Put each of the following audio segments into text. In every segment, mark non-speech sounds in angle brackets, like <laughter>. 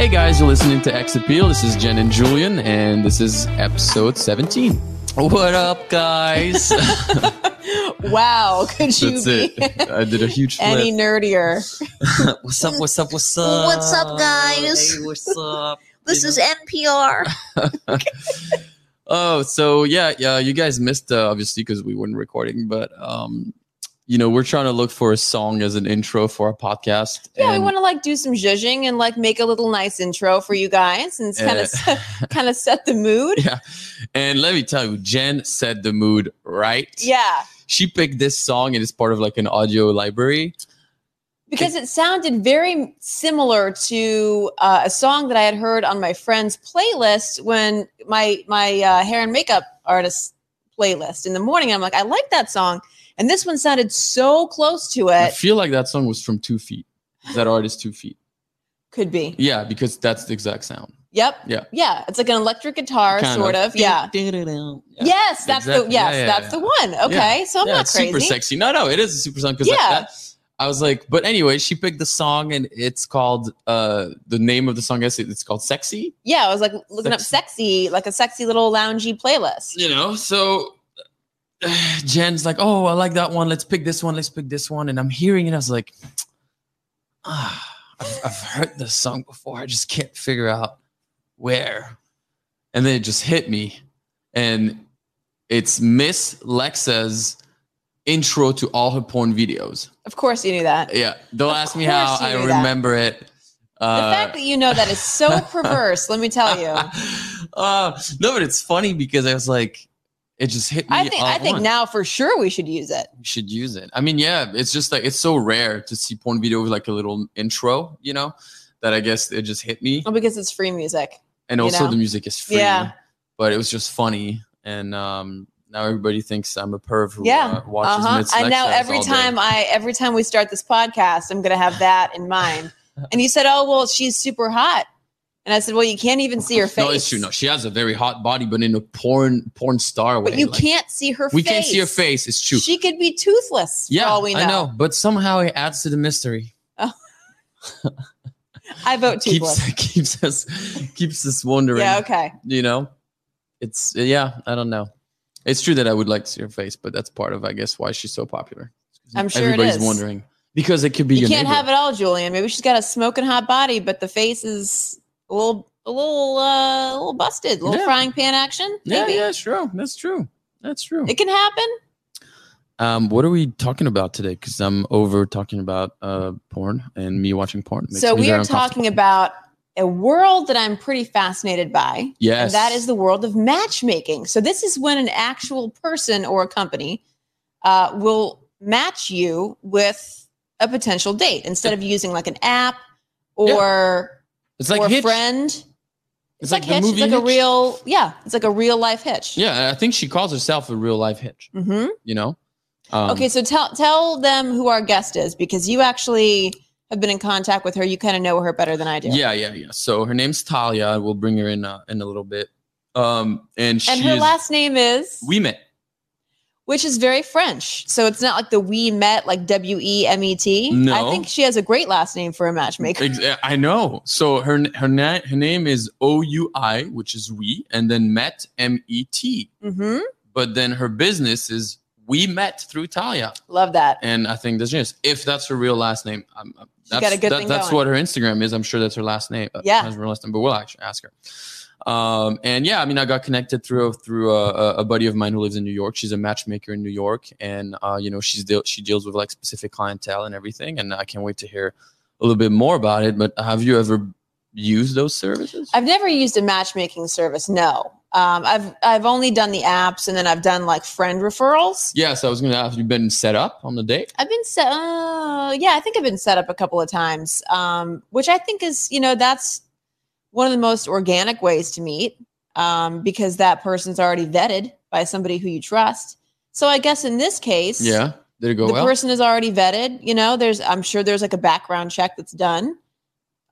Hey guys, you're listening to Ex Appeal. This is Jenn and Julien, and this is episode 17. What up, guys? <laughs> <laughs> Wow, could you That's be it. I did a huge flip. any nerdier? <laughs> what's up? What's up? What's up? What's up, guys? Hey, what's up? This is NPR. Oh, so yeah, yeah. You guys missed uh, obviously because we weren't recording, but um, you know, we're trying to look for a song as an intro for our podcast. Yeah, we want to like do some zhuzhing and like make a little nice intro for you guys and kind of kind of set the mood. <laughs> Yeah, and let me tell you, Jenn set the mood right. Yeah, she picked this song and it's part of like an audio library. because it sounded very similar to uh, a song that I had heard on my friend's playlist when my my uh, hair and makeup artist playlist in the morning. I'm like, I like that song, and this one sounded so close to it. I feel like that song was from Two Feet. That artist Two Feet. Could be. Yeah, because that's the exact sound. Yep. Yeah. Yeah. It's like an electric guitar, Kind sort of. Yeah. Yeah. Yes, that's Exactly. the yes, Yeah, yeah, that's the one. Okay, so I'm not crazy. super sexy. No, no, it is a super song because Yeah. I was like, but anyway, she picked the song and it's called uh the name of the song. I guess it's called "Sexy." Yeah, I was like looking up sexy, like a sexy little loungy playlist. You know, so <sighs> Jenn's like, "Oh, I like that one. Let's pick this one. Let's pick this one." And I'm hearing it. I was like, "Ah, <sighs> I've, I've heard this song before. I just can't figure out where." And then it just hit me, and it's Miss Lexa's intro to all her porn videos. Of course, you knew that. Yeah, don't Of ask me how. I knew that. remember it. The Uh, fact that you know that is so <laughs> perverse. let me tell you. uh, no, but it's funny because I was like, it just hit me. I think I think once. now for sure we should use it. we should use it. I mean, yeah, it's just like it's so rare to see porn video with like a little intro, you know, that I guess it just hit me. Well, because it's free music. And also know? the music is free. Yeah. But it was just funny. And um now everybody thinks I'm a perv who Yeah. uh, watches Uh-huh. And now every day. time I every time we start this podcast, I'm gonna have that in mind. <laughs> And you said, "Oh, well, she's super hot," and I said, "Well, you can't even see her face." No, it's true. No, she has a very hot body, but in a porn porn star way. but you like- can't see her. Face. We face. can't see her face. It's true. She could be toothless. for yeah, all we know. I know, but somehow it adds to the mystery. Oh. I vote <laughs> toothless. Keeps <laughs> keeps us keeps us wondering. Yeah. Okay. You know, it's yeah. I don't know. It's true that I would like to see her face, but that's part of I guess why she's so popular. I'm sure everybody's is. wondering because it could be You can't neighbor. have it all, Julien. Maybe she's got a smoking hot body, but the face is a little, a little, uh, a little busted. A little Yeah. frying pan action. Yeah, Maybe yeah, it's true. That's true. That's true. it can happen. Um, what are we talking about today? Because I'm over talking about uh porn and me watching porn. Makes so we are talking about a world that I'm pretty fascinated by. yes, And that is the world of matchmaking. So this is when an actual person or a company uh, will match you with a potential date instead of using like an app or it's like or a Hitch. friend. It's, It's, like, like, Hitch. It's like a real, yeah. It's like a real life hitch. Yeah, I think she calls herself a real life Hitch. hmm You know. Um, okay, so tell tell them who our guest is because you actually have been in contact with her. You kind of know her better than I do. Yeah, yeah, yeah. So her name's Thalia. We'll bring her in uh, in a little bit. Um, and she And her is, last name is, Ouimet. Which is very French. So it's not like the we met, like W E M E T. No. I think she has a great last name for a matchmaker. I know. So her her na- her name is O U I, which is we, and then Met M E T. hmm But then her business is we met through Thalia, Love that. and I think that's just if that's her real last name. She's that's got a good that- thing that's going. what her Instagram is. I'm sure that's her last name. uh, Yeah. that's her last name. But we'll actually ask her. Um, and yeah, I mean, I got connected through through a, a- buddy of mine who lives in New York. She's a matchmaker in New York, and uh, you know, she's deal she deals with like specific clientele and everything. And I can't wait to hear a little bit more about it. But have you ever used those services? I've never used a matchmaking service. No, um, I've I've only done the apps, and then I've done like friend referrals. yes, I was going to ask. You've been set up on the date? I've been set. Uh, yeah, I think I've been set up a couple of times, um, which I think is you know that's one of the most organic ways to meet um, because that person's already vetted by somebody who you trust. So I guess in this case, Yeah. Did it go the well? person is already vetted. You know, there's I'm sure there's like a background check that's done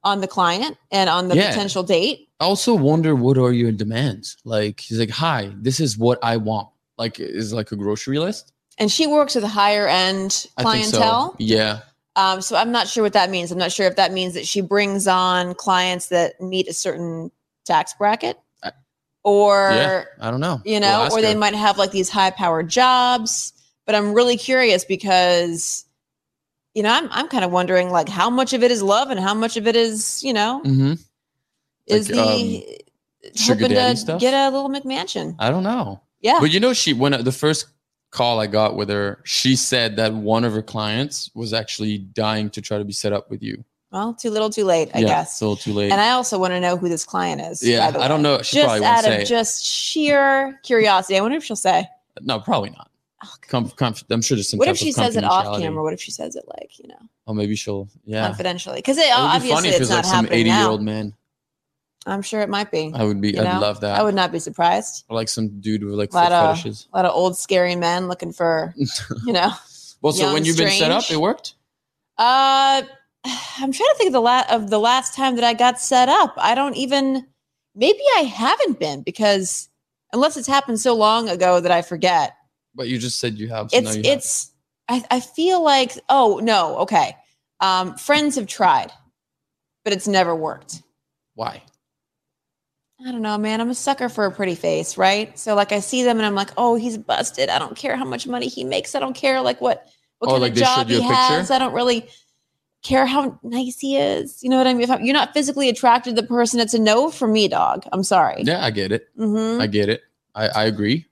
on the client and on the Yeah. potential date. I also wonder what are your demands? Like he's like, "Hi, this is what I want." Like is like a grocery list? And she works with a higher end I think so. clientele. Yeah. Um, so I'm not sure what that means. I'm not sure if that means that she brings on clients that meet a certain tax bracket, or yeah. I don't know. you We'll know, or they her. might have like these high powered jobs. But I'm really curious because, you know, I'm I'm kind of wondering like how much of it is love and how much of it is you know Mhm. is Like, um, the sugar hoping to stuff? get a little McMansion. I don't know. Yeah, But you know, she when the first call I got with her, she said that one of her clients was actually dying to try to be set up with you. well, too little, too late, I yeah, guess. a little too late. And I also want to know who this client is. Yeah, I don't know. She Just probably won't out say. of just sheer curiosity. I wonder if she'll say. no, probably not. Oh. Com- conf- I'm sure there's some. what if she says it off camera? What if she says it like you know Oh, maybe she'll. Yeah. confidentially? Because it It be obviously funny if it's was like not some happening 80 year old man. I'm sure it might be. I would be. You I'd know? love that. I would not be surprised. Or like some dude with like Lot of- fetishes. A lot of old scary men looking for <laughs> you know. Well, so when you've been set up, it worked. Uh, I'm trying to think of the la- of the last time that I got set up. I don't even. Maybe I haven't been because unless it's happened so long ago that I forget. But you just said you have. So now it's you have. it's I, I feel like oh no okay um friends have tried but it's never worked Why? I don't know man i'm a sucker for a pretty face right so like i see them and i'm like oh he's busted i don't care how much money he makes i don't care like what what Oh, kind like of job he picture? has i don't really care how nice he is you know what i mean if I'm- you're not physically attracted to the person it's a no for me dog i'm sorry Yeah, I get it. hmm I get it. I, I agree.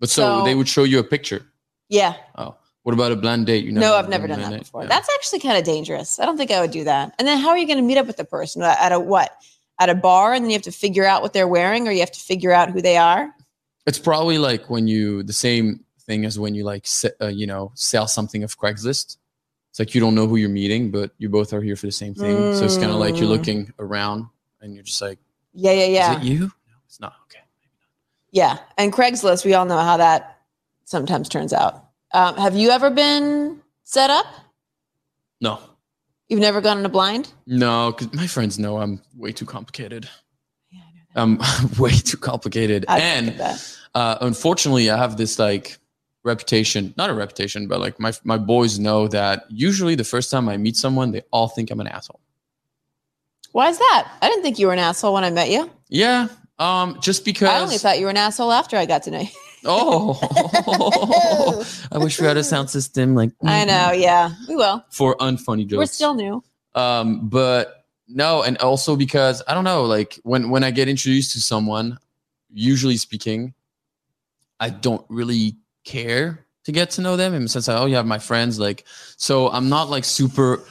But so, So- they would show you a picture. yeah Oh, what about a blind date? You know, no, I've never done that date? before. Yeah. That's actually kind of dangerous. I don't think I would do that. And then how are you going to meet up with the person at a what? At a bar, and then you have to figure out what they're wearing, or you have to figure out who they are. It's probably like when you the same thing as when you like uh, you know sell something of Craigslist. It's like you don't know who you're meeting, but you both are here for the same thing. So it's kind of like you're Mm. looking around and you're just like, Yeah, yeah, yeah, is it you? No, it's not. Okay. yeah. And Craigslist, we all know how that sometimes turns out. Um, have you ever been set up? No, You've never gone in a blind? no, because my friends know I'm way too complicated. Yeah, I know I'm <laughs> way too complicated, I and uh, unfortunately, I have this like reputation, not a reputation, but like my my boys know that usually the first time I meet someone, they all think I'm an asshole. Why is that? I didn't think you were an asshole when I met you. Yeah, um, just because. I only thought you were an asshole after I got to know you. <laughs> oh, <laughs> I wish we had a sound system like I know. Yeah, we will. for unfunny jokes. We're still new. um but no and also because i don't know like when when i get introduced to someone usually speaking i don't really care to get to know them in the sense that oh you have my friends like so i'm not like super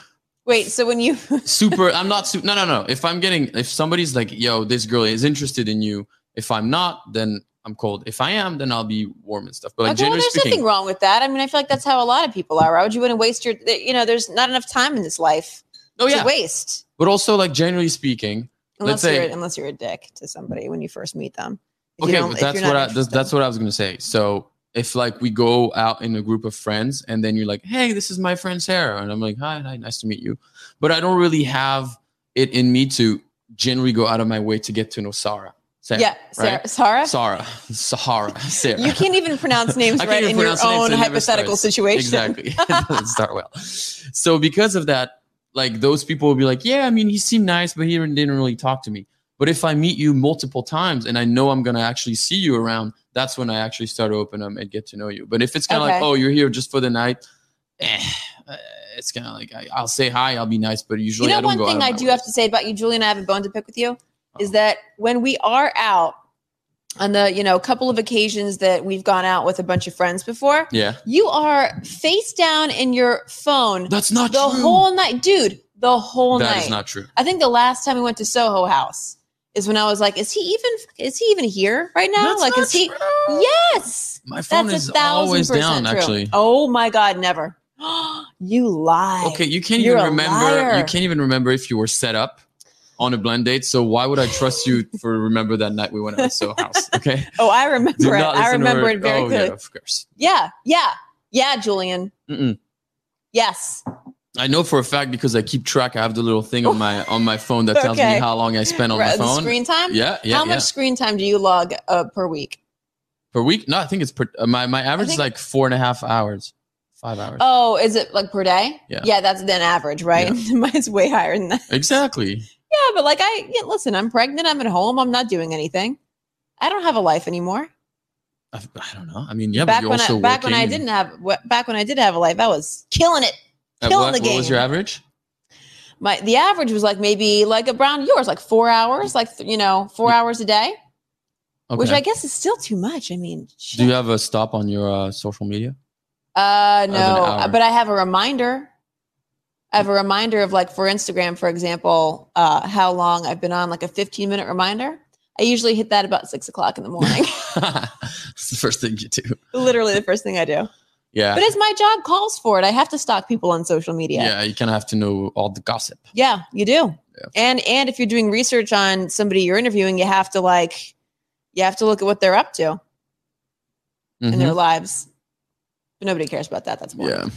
Wait, so when you <laughs> super i'm not su- no no no if i'm getting if somebody's like yo this girl is interested in you if i'm not then i'm cold if i am then i'll be warm and stuff but like okay, well, there's speaking nothing wrong with that. I mean, I feel like that's how a lot of people are. Why would you want to waste your, you know, there's not enough time in this life oh to yeah waste. but also like generally speaking Unless Let's say- you're unless you're a dick to somebody when you first meet them. If okay but that's what I, that's, that's what i was gonna say so if like we go out in a group of friends and then you're like hey this is my friend sarah and i'm like hi, hi nice to meet you but i don't really have it in me to generally go out of my way to get to know sarah sarah yeah, Sarah, right? Sarah. sarah sahara sarah You can't even pronounce <laughs> names right in your pronounce the names, own so it never hypothetical situation. Exactly. it <laughs> <laughs> doesn't start well. So because of that, like those people will be like, yeah, I mean, he seemed nice, but he didn't really talk to me. But if I meet you multiple times and I know I'm gonna actually see you around, that's when I actually start to open up and get to know you. But if it's kind of like, oh, you're here just for the night, eh, uh, it's kind of like I, I'll say hi, I'll be nice, but usually You know, I don't one go thing I do way. have to say about you, Julie, and I have a bone to pick with you, is that when we are out on the, you know, couple of occasions that we've gone out with a bunch of friends before, Yeah, you are face down in your phone that's not the true. whole night, dude. the whole That night. is not true. I think the last time we went to Soho House is when I was like, "Is he even? Is he even here right now? That's like, is he? Yes, My phone that's is a thousand always percent down. true. Actually. Oh my god, never. <gasps> you lie. Okay, you can't You're even remember. liar. You can't even remember if you were set up on a blend date. So why would I trust you for remember that night we went out to Soho House? <laughs> Okay. Oh, I remember it. I remember it very oh, clearly. Yeah, of course. Yeah, yeah, yeah, Julien. Mm-mm. Yes. I know for a fact because I keep track. I have the little thing on my <laughs> on my phone that tells Okay. me how long I spend on Right, my the phone. screen time. Yeah, yeah, How yeah. much screen time do you log uh, per week? per week? No, I think it's per, uh, my my average think- is like four and a half hours, five hours. Oh, is it like per day? Yeah. Yeah, that's then average, right? <laughs> Mine's way higher than that. Exactly. Yeah, but like I yeah, listen, I'm pregnant. I'm at home. I'm not doing anything. I don't have a life anymore. I, I don't know. I mean, yeah, but back you're when I, back when I didn't have back when I did have a life, I was killing it. Killing what, the game. what was your average? My the average was like maybe like around yours, like four hours, like th- you know, four hours a day, Okay. which I guess is still too much. I mean, Do you have a stop on your uh, social media? Uh, no, but I have a reminder. I have a reminder of like for Instagram, for example, uh, how long I've been on, like a 15 minute reminder. I usually hit that about six o'clock in the morning. <laughs> It's the first thing you do. Literally the first thing I do. Yeah. But as my job calls for it, I have to stalk people on social media. yeah, you kind of have to know all the gossip. Yeah, you do. Yeah. And and if you're doing research on somebody you're interviewing, you have to like you have to look at what they're up to in Mhm. their lives. But nobody cares about that. That's boring. Yeah.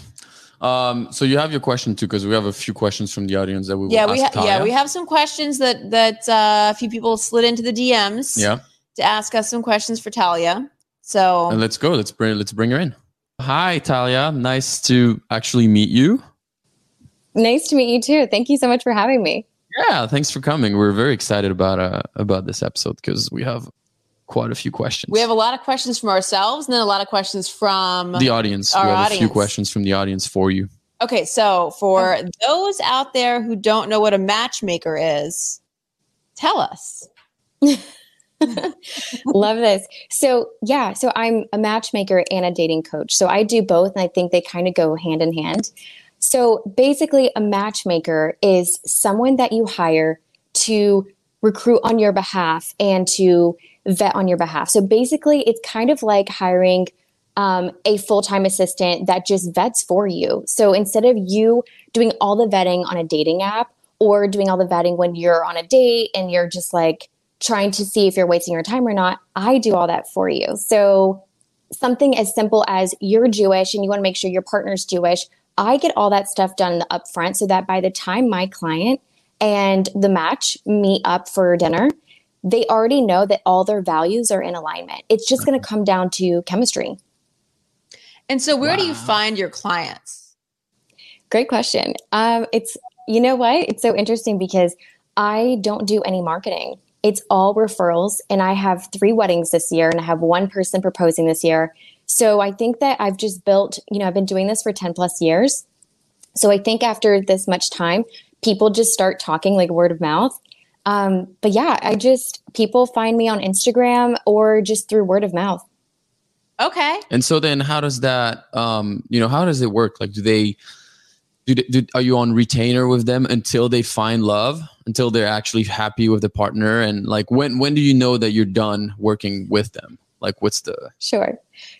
Um, so you have your question too, because we have a few questions from the audience that we will yeah, we ask ha- yeah we have some questions that that uh, a few people slid into the DMs Yeah, to ask us some questions for Thalia. So and let's go. Let's bring let's bring her in. Hi, Thalia. Nice to actually meet you. Nice to meet you too. Thank you so much for having me. Yeah, thanks for coming. We're very excited about uh about this episode because we have quite a few questions. we have a lot of questions from ourselves and then a lot of questions from the audience. Our we have a few questions from the audience for you. Okay, so for those out there who don't know what a matchmaker is, tell us. <laughs> Love this. So, yeah, so I'm a matchmaker and a dating coach. So I do both, and I think they kind of go hand in hand. So basically, a matchmaker is someone that you hire to recruit on your behalf and to vet on your behalf. So basically, it's kind of like hiring um, a full time assistant that just vets for you. So instead of you doing all the vetting on a dating app or doing all the vetting when you're on a date and you're just like trying to see if you're wasting your time or not, I do all that for you. So something as simple as you're Jewish and you want to make sure your partner's Jewish, I get all that stuff done upfront so that by the time my client and the match meet up for dinner, they already know that all their values are in alignment. It's just going to come down to chemistry. And so, where do you find your clients? Great question. Um, it's you know what? It's so interesting because I don't do any marketing. It's all referrals, and I have three weddings this year, and I have one person proposing this year. So I think that I've just built. You know, I've been doing this for ten plus years. So I think after this much time, people just start talking like word of mouth. Um, but yeah, I just people find me on Instagram or just through word of mouth. Okay. And so then, how does that? Um, you know, how does it work? Like, do they? Do, they- do are you on retainer with them until they find love? Until they're actually happy with the partner? And like, when when do you know that you're done working with them? Like, what's the? Sure.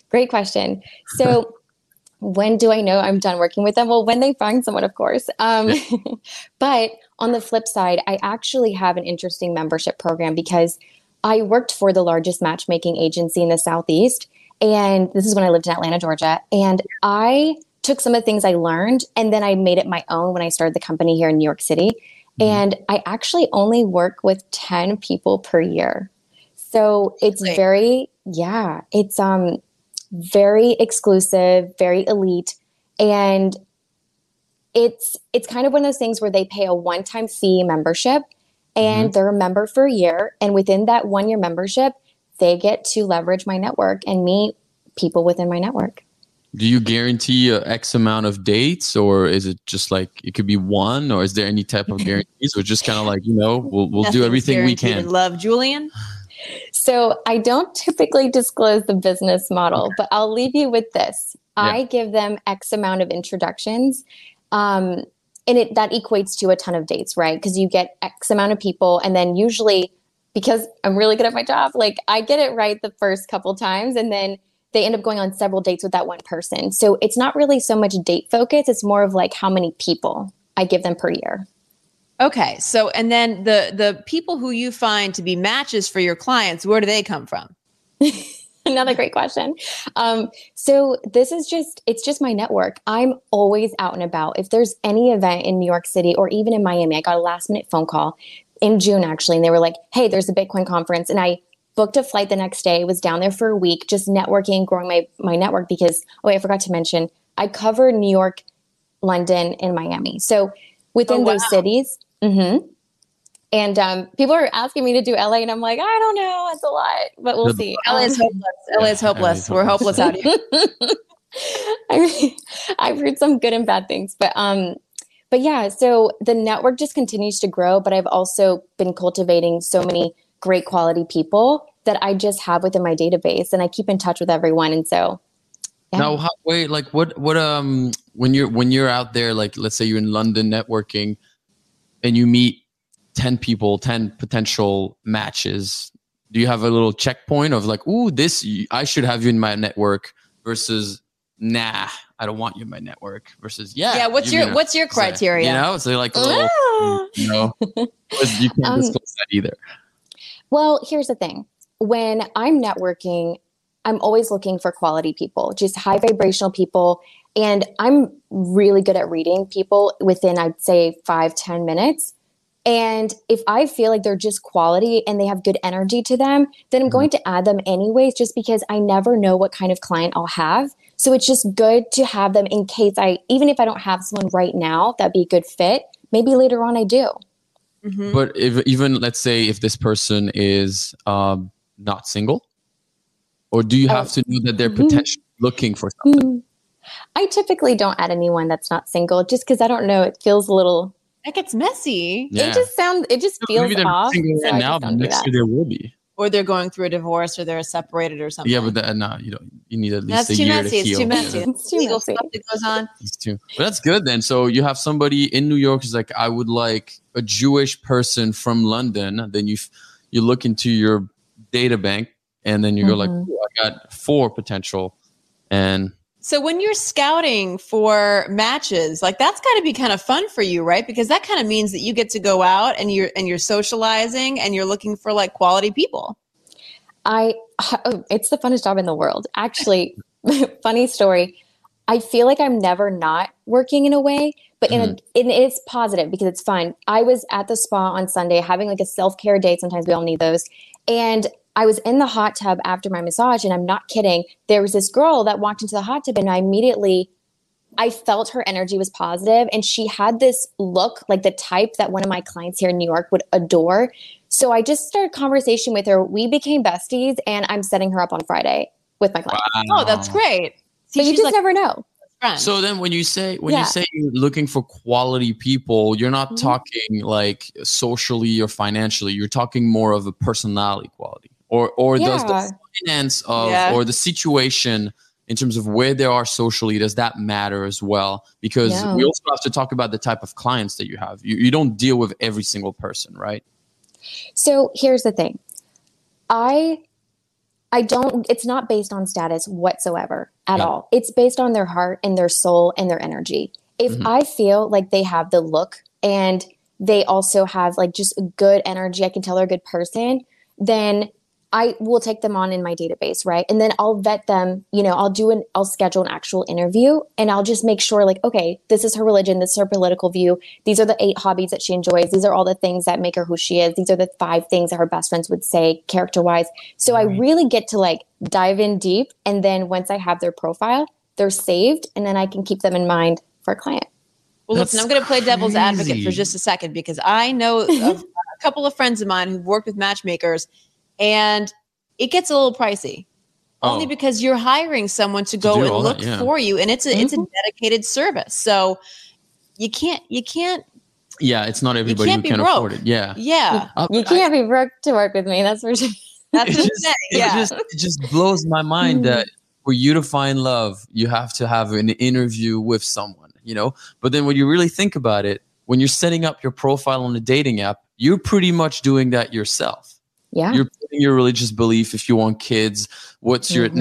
Great question. So, <laughs> when do I know I'm done working with them? Well, when they find someone, of course. Um, <laughs> but on the flip side, I actually have an interesting membership program because I worked for the largest matchmaking agency in the Southeast. And this is when I lived in Atlanta, Georgia. And I took some of the things I learned and then I made it my own when I started the company here in New York City. And I actually only work with 10 people per year. So it's Really? very, yeah, it's um very exclusive, very elite. And it's it's kind of one of those things where they pay a one-time fee membership and mm-hmm. they're a member for a year. And within that one-year membership, they get to leverage my network and meet people within my network. Do you guarantee a X amount of dates, or is it just like it could be one, or is there any type of <laughs> guarantees, or just kind of like you know we'll we'll do everything we can? Love, Julien. So I don't typically disclose the business model, but I'll leave you with this. I give them X amount of introductions. Um, and it that equates to a ton of dates, right? Because you get X amount of people, and then usually because I'm really good at my job, like I get it right the first couple times, and then they end up going on several dates with that one person. So it's not really so much date focus; it's more of like how many people I give them per year. Okay, so and then the the people who you find to be matches for your clients, where do they come from? <laughs> Another great question. Um, so this is just it's just my network. I'm always out and about. If there's any event in New York City or even in Miami, I got a last minute phone call in June actually, and they were like, "Hey, there's a Bitcoin conference," and I booked a flight the next day. Was down there for a week, just networking, growing my my network because oh, wait, I forgot to mention I cover New York, London, and Miami. So within Oh, wow. those cities. Mm-hmm. And um, people are asking me to do LA, and I'm like, I don't know, it's a lot, but we'll see. LA is hopeless. LA is Yeah, hopeless. We're hopeless hopeless. out here. <laughs> <laughs> I, mean, I've heard some good and bad things, but um, but yeah. So the network just continues to grow, but I've also been cultivating so many great quality people that I just have within my database, and I keep in touch with everyone. And so, yeah. Now, how, wait, like what, what, um, when you're when you're out there, like let's say you're in London networking, and you meet ten people, ten potential matches. Do you have a little checkpoint of like, ooh, this I should have you in my network versus nah, I don't want you in my network versus yeah. Yeah, what's you your know, what's your criteria? You know, so like little, Ah. you know, you can't Um, disclose that either. Well, here's the thing. When I'm networking, I'm always looking for quality people, just high vibrational people. And I'm really good at reading people within, I'd say, five ten minutes. And if I feel like they're just quality and they have good energy to them, then I'm going to add them anyways, just because I never know what kind of client I'll have. So it's just good to have them in case I, even if I don't have someone right now that'd be a good fit, maybe later on I do. Mhm. But if even let's say if this person is um, not single, or do you Oh. have to know that they're Mhm. potentially looking for something? I typically don't add anyone that's not single just because I don't know. It feels a little, That gets messy. Yeah. it just sounds, it just feels Maybe they're off. single so right I now, but next year there will be. Or they're going through a divorce or they're separated or something. Yeah, but that, no, you don't. You need at least that's a too year messy. to It's heal. too messy. Yeah, It's too Legal messy. stuff that goes on. that's too. But that's good then. So you have somebody in New York who's like, I would like a Jewish person from London. Then you you look into your data bank, and then you go like, Mhm. I got four potential, and So when you're scouting for matches, like that's got to be kind of fun for you, right? Because that kind of means that you get to go out and you're and you're socializing and you're looking for like quality people. I, oh, it's the funnest job in the world. Actually, <laughs> funny story. I feel like I'm never not working in a way, but in a, mm-hmm. and it's positive because it's fun. I was at the spa on Sunday having like a self care day. Sometimes we all need those. And I was in the hot tub after my massage, and I'm not kidding. There was this girl that walked into the hot tub, and I immediately I felt her energy was positive and she had this look like the type that one of my clients here in New York would adore. So I just started conversation with her. We became besties and I'm setting her up on Friday with my client. Oh, that's great. See, But you just like never know. friend. So then when you say when Yeah. you say you're looking for quality people, you're not Mhm. talking like socially or financially. You're talking more of a personality quality. Or or does the finance of Yeah. or the situation in terms of where they are socially, does that matter as well? Because No. we also have to talk about the type of clients that you have. You, you don't deal with every single person, right? So here's the thing. I I don't it's not based on status whatsoever at Yeah. all. It's based on their heart and their soul and their energy. If Mhm. I feel like they have the look and they also have like just good energy, I can tell they're a good person, then I will take them on in my database, right? And then I'll vet them, you know, I'll do an I'll schedule an actual interview and I'll just make sure like, okay, this is her religion, this is her political view, these are the eight hobbies that she enjoys, these are all the things that make her who she is, these are the five things that her best friends would say character-wise. So I really get to like dive in deep and then once I have their profile, they're saved and then I can keep them in mind for a client. Well, That's listen, I'm going to play devil's advocate for just a second because I know of <laughs> a couple of friends of mine who've worked with matchmakers and it gets a little pricey. Only Oh. because you're hiring someone to go do and all that, look yeah. for you and it's a it's Mm-hmm. a dedicated service. So you can't you can't Yeah, it's not everybody who can't broke. afford it. Yeah. yeah. Uh, You can't be broke to work with me, that's for sure. <laughs> That's it just, thing. it Yeah. just it just blows my mind Mm. that for you to find love, you have to have an interview with someone. you know. But then when you really think about it, when you're setting up your profile on a dating app, you're pretty much doing that yourself. Yeah. You're putting your religious belief if you want kids, what's your Mhm.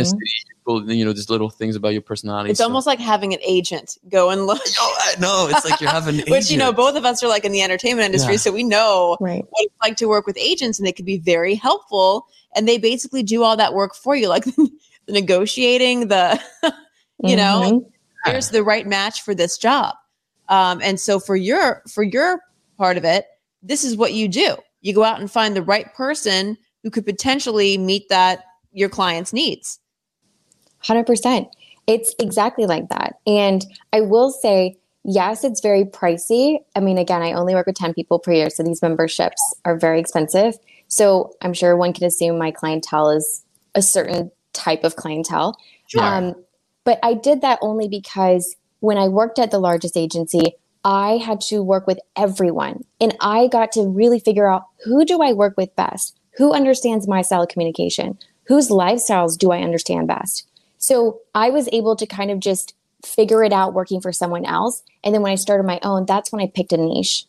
ethnicity, you know, these little things about your personality. It's So- almost like having an agent go and look. <laughs> Oh, I know. It's like you're having an <laughs> Which you know, both of us are like in the entertainment industry, Yeah. so we know Right. what it's like to work with agents, and they can be very helpful. And they basically do all that work for you, like <laughs> the negotiating, the you know, Mhm. here's the right match for this job. Um, and so for your for your part of it, this is what you do. You go out and find the right person who could potentially meet that your client's needs. 100%. It's exactly like that. And I will say, yes, it's very pricey. I mean, again, I only work with 10 people per year, so these memberships are very expensive. So I'm sure one can assume my clientele is a certain type of clientele. Um, but I did that only because when I worked at the largest agency, I had to work with everyone. And I got to really figure out who do I work with best? Who understands my style of communication? Whose lifestyles do I understand best? So I was able to kind of just figure it out working for someone else. And then when I started my own, that's when I picked a niche.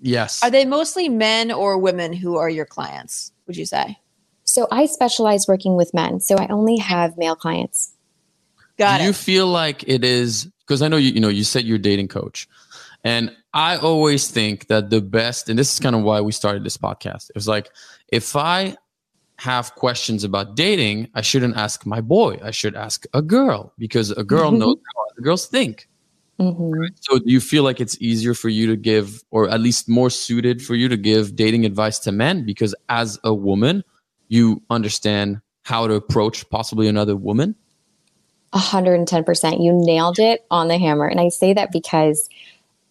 yes. Are they mostly men or women who are your clients? Would you say? So I specialize working with men. So I only have male clients. Got Do it. you feel like it is because I know you you know you said you're a dating coach, and I always think that the best and this is kind of why we started this podcast. It was like if I have questions about dating, I shouldn't ask my boy. I should ask a girl because a girl knows how other girls think. Mhm. So do you feel like it's easier for you to give, or at least more suited for you to give dating advice to men? Because as a woman, you understand how to approach possibly another woman. 110%. You nailed it on the hammer. And I say that because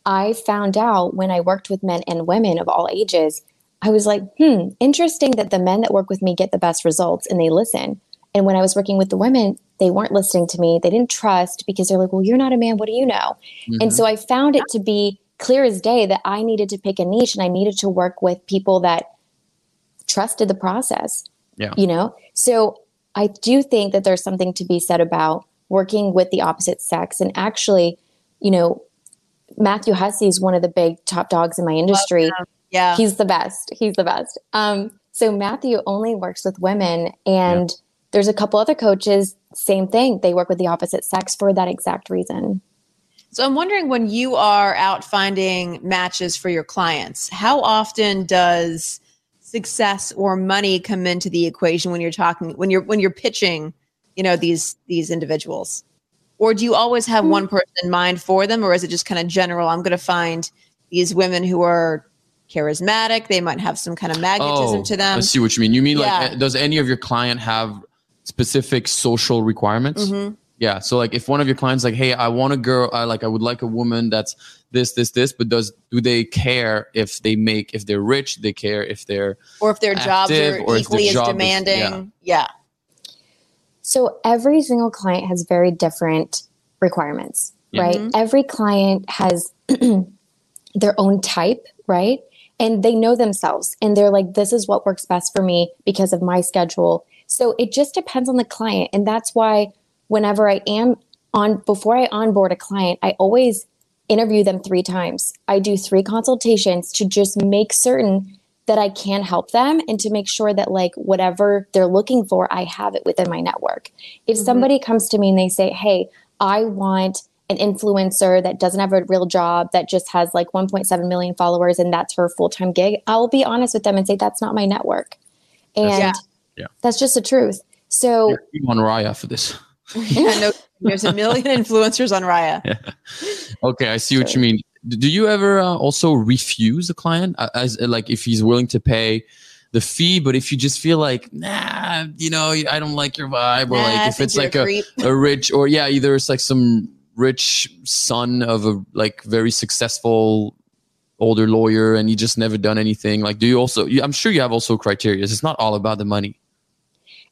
I found out when I worked with men and women of all ages, I was like, hmm, interesting that the men that work with me get the best results and they listen. And when I was working with the women, they weren't listening to me. They didn't trust because they're like, well, you're not a man. What do you know? And Mhm. so I found it to be clear as day that I needed to pick a niche and I needed to work with people that trusted the process. Yeah. You know? So I do think that there's something to be said about working with the opposite sex. And actually, you know, Matthew Hussey is one of the big top dogs in my industry. yeah. He's the best. He's the best. Um, so Matthew only works with women, and there's a couple other coaches. Same thing. They work with the opposite sex for that exact reason. So I'm wondering when you are out finding matches for your clients, how often does success or money come into the equation when you're talking when you're when you're pitching, you know, these these individuals? Or do you always have one person in mind for them or is it just kind of general I'm going to find these women who are charismatic, they might have some kind of magnetism to them I them. see what you mean. You mean Yeah. like, uh, does any of your client have specific social requirements? Mhm. Yeah. So like, if one of your clients like, hey, I want a girl, I like, I would like a woman that's this, this, this, but does do they care if they make if they're rich? They care if they're Or if their jobs active, are or if their equally as job is- demanding. yeah. So every single client has very different requirements, Yeah. right? Mm-hmm. Every client has <clears throat> their own type, right? And they know themselves and they're like, this is what works best for me because of my schedule. So it just depends on the client. And that's why whenever I am on, before I onboard a client, I always interview them three times. I do three consultations to just make certain that I can help them and to make sure that like whatever they're looking for, I have it within my network. If Mhm. somebody comes to me and they say, "Hey, I want an influencer that doesn't have a real job that just has like 1.7 million followers and that's her full-time gig," I'll be honest with them and say that's not my network. And That's- Yeah. Yeah. that's just the truth. So you're on Raya for this. <laughs> yeah no, there's a million <laughs> influencers on Raya. Okay, I see what you mean. Do you ever uh, also refuse a client as uh, like if he's willing to pay the fee, but if you just feel like nah, you know, I don't like your vibe, or Nah, like if it's like a a, a rich or yeah, either it's like some rich son of a like very successful older lawyer and you just never done anything. Like, do you also? You, I'm sure you have also criteria. It's not all about the money.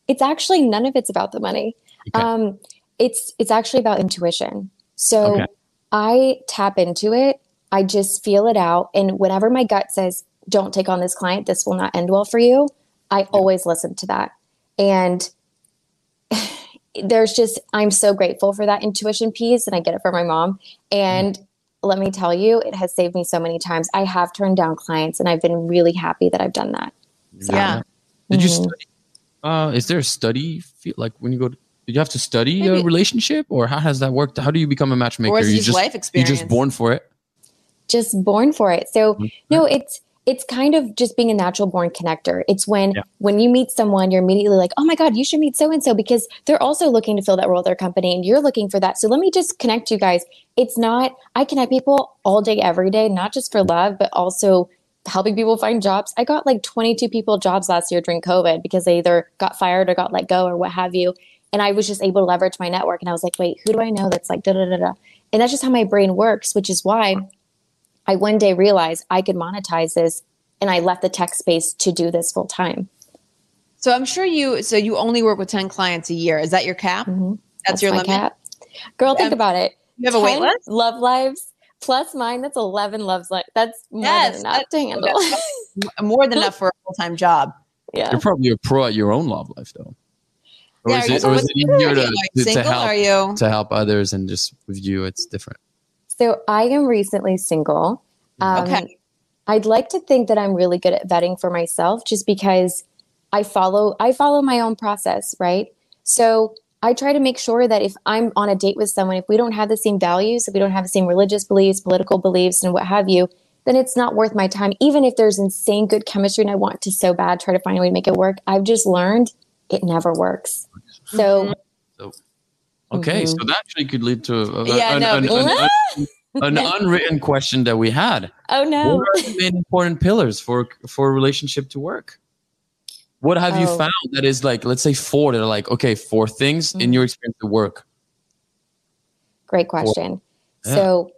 it's actually none of it's about the money. Okay. Um, it's it's actually about intuition. So Okay. I tap into it. I just feel it out, and whenever my gut says, "Don't take on this client. This will not end well for you," I always listen to that. And <sighs> there's just I'm so grateful for that intuition piece and I get it from my mom. And let me tell you, it has saved me so many times. I have turned down clients and I've been really happy that I've done that. So, Yeah. Did you Mhm. study? Uh, is there a study feel like when you go? To, did you have to study Maybe- a relationship, or how has that worked? How do you become a matchmaker? Or you just life experience? just born for it. just born for it. So Mhm. no, it's it's kind of just being a natural born connector. It's when Yeah. when you meet someone, you're immediately like, oh my God, you should meet so and so because they're also looking to fill that role at their company and you're looking for that. So let me just connect you guys. It's not I connect people all day, every day, not just for love, but also helping people find jobs. I got like 22 people jobs last year during COVID because they either got fired or got let go or what have you. And I was just able to leverage my network. And I was like, wait, who do I know that's like da da da da? And that's just how my brain works, which is why I one day realized I could monetize this and I left the tech space to do this full time. So I'm sure you. So you only work with ten clients a year. Is that your cap? Mhm. That's, your my limit. cap. Girl, think Um, about it. You have a wait list. Love lives plus mine. That's 11 loves lives. That's more Yes, than enough to handle. More than enough <laughs> for a full time job. yeah. You're probably a pro at your own love life, though. Or Yeah, is it, or is it easier are to, you, like, to, to help Are you? to help others and just with you? It's different. So I am recently single. Um, Okay. I'd like to think that I'm really good at vetting for myself just because I follow I follow my own process, right? So I try to make sure that if I'm on a date with someone, if we don't have the same values, if we don't have the same religious beliefs, political beliefs, and what have you, then it's not worth my time. Even if there's insane good chemistry and I want to so bad try to find a way to make it work, I've just learned it never works. So so Okay, Mhm. so that actually could lead to a, a- Yeah, an, no, an- because- an- <laughs> an unwritten question that we had. oh no. What are the main important pillars for for a relationship to work? What have you Oh. found that is like, let's say four that are like, okay, four things in Mhm. your experience to work. Great question. Yeah. So,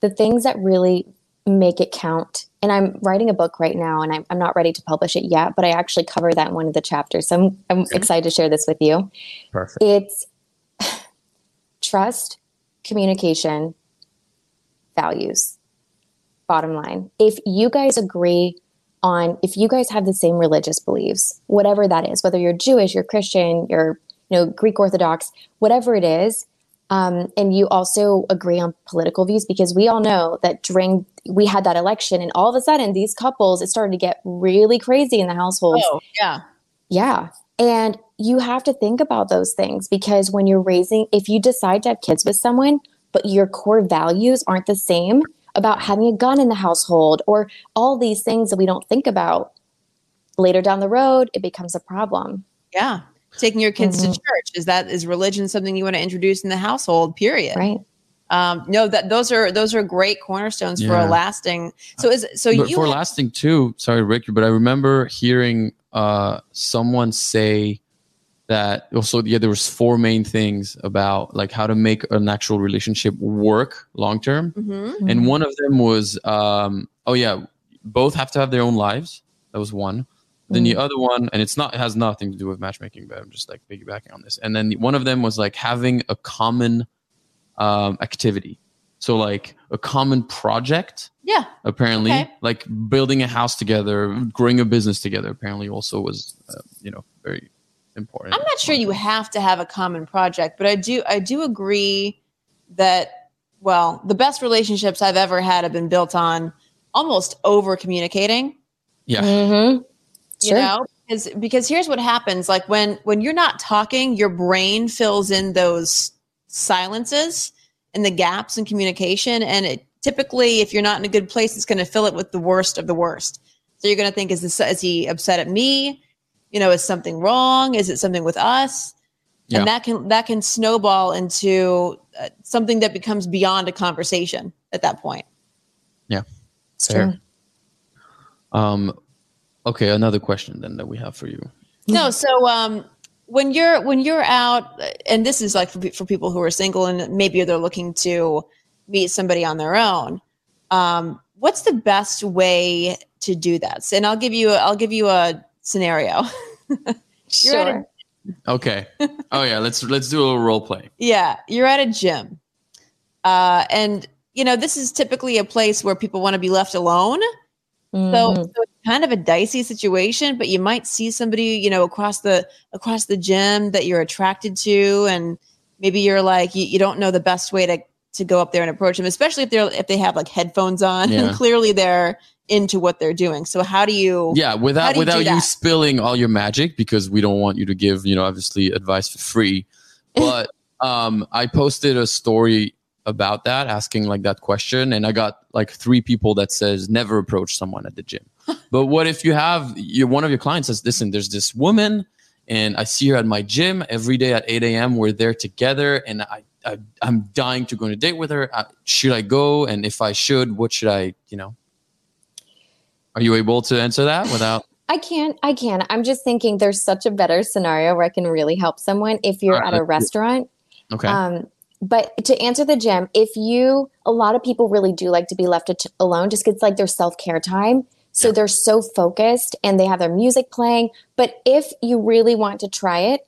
the things that really make it count, and I'm writing a book right now, and I'm, I'm not ready to publish it yet, but I actually cover that in one of the chapters. So, I'm, I'm excited to share this with you. Perfect. It's <sighs> trust, communication, values. Bottom line. If you guys agree on, if you guys have the same religious beliefs, whatever that is, whether you're Jewish, you're Christian, you're you know Greek Orthodox, whatever it is, um, and you also agree on political views, because we all know that during we had that election, and all of a sudden these couples it started to get really crazy in the households. Oh yeah. Yeah. And you have to think about those things because when you're raising, if you decide to have kids with someone, but your core values aren't the same about having a gun in the household or all these things that we don't think about, later down the road, it becomes a problem. Yeah. Taking your kids Mhm. to church is that is religion something you want to introduce in the household? Period. Right. Um, no, that those are those are great cornerstones for a lasting. So is so but you for have- lasting too, sorry, Rick, but I remember hearing uh, someone say that also yeah, there was four main things about like how to make an actual relationship work long term. Mhm. and one of them was um oh yeah both have to have their own lives that was one then the other one and it's not it has nothing to do with matchmaking but i'm just like piggybacking on this and then the, one of them was like having a common um activity so like a common project yeah. apparently Okay. like building a house together growing a business together apparently also was uh, you know very important I'm not sure you have to have a common project, but I do I do agree that well, the best relationships I've ever had have been built on almost over communicating. yeah Mm-hmm. You know because because here's what happens like when when you're not talking your brain fills in those silences and the gaps in communication and it typically if you're not in a good place it's going to fill it with the worst of the worst so you're going to think is this is he upset at me you know is something wrong is it something with us Yeah. and that can that can snowball into uh, something that becomes beyond a conversation at that point It's Fair. true. um okay another question then that we have for you No, so um, when you're when you're out, and this is like for, for people who are single and maybe they're looking to meet somebody on their own. Um, what's the best way to do that? And I'll give you I'll give you a scenario. <laughs> You're at a- Sure. okay oh yeah let's let's do a little role play Yeah, you're at a gym, uh, and you know this is typically a place where people want to be left alone. So, Mhm. so kind of a dicey situation, but you might see somebody, you know, across the across the gym that you're attracted to, and maybe you're like you, you don't know the best way to to go up there and approach them, especially if they're if they have like headphones on Yeah. and clearly they're into what they're doing. So how do you? yeah without you without you spilling all your magic because we don't want you to give you know obviously advice for free <laughs> but um i posted a story about that asking like that question and i got like three people that says never approach someone at the gym but what if you have you one of your clients says listen there's this woman and i see her at my gym every day at 8 a.m we're there together and i, I i'm dying to go on a date with her uh, should i go and if i should what should i you know are you able to answer that without I can't. I can. I'm just thinking there's such a better scenario where I can really help someone if you're at a restaurant. okay Um, but to answer the gym, if you, a lot of people really do like to be left at- alone just 'cause it's like their self care time. So Yeah. they're so focused and they have their music playing. But if you really want to try it,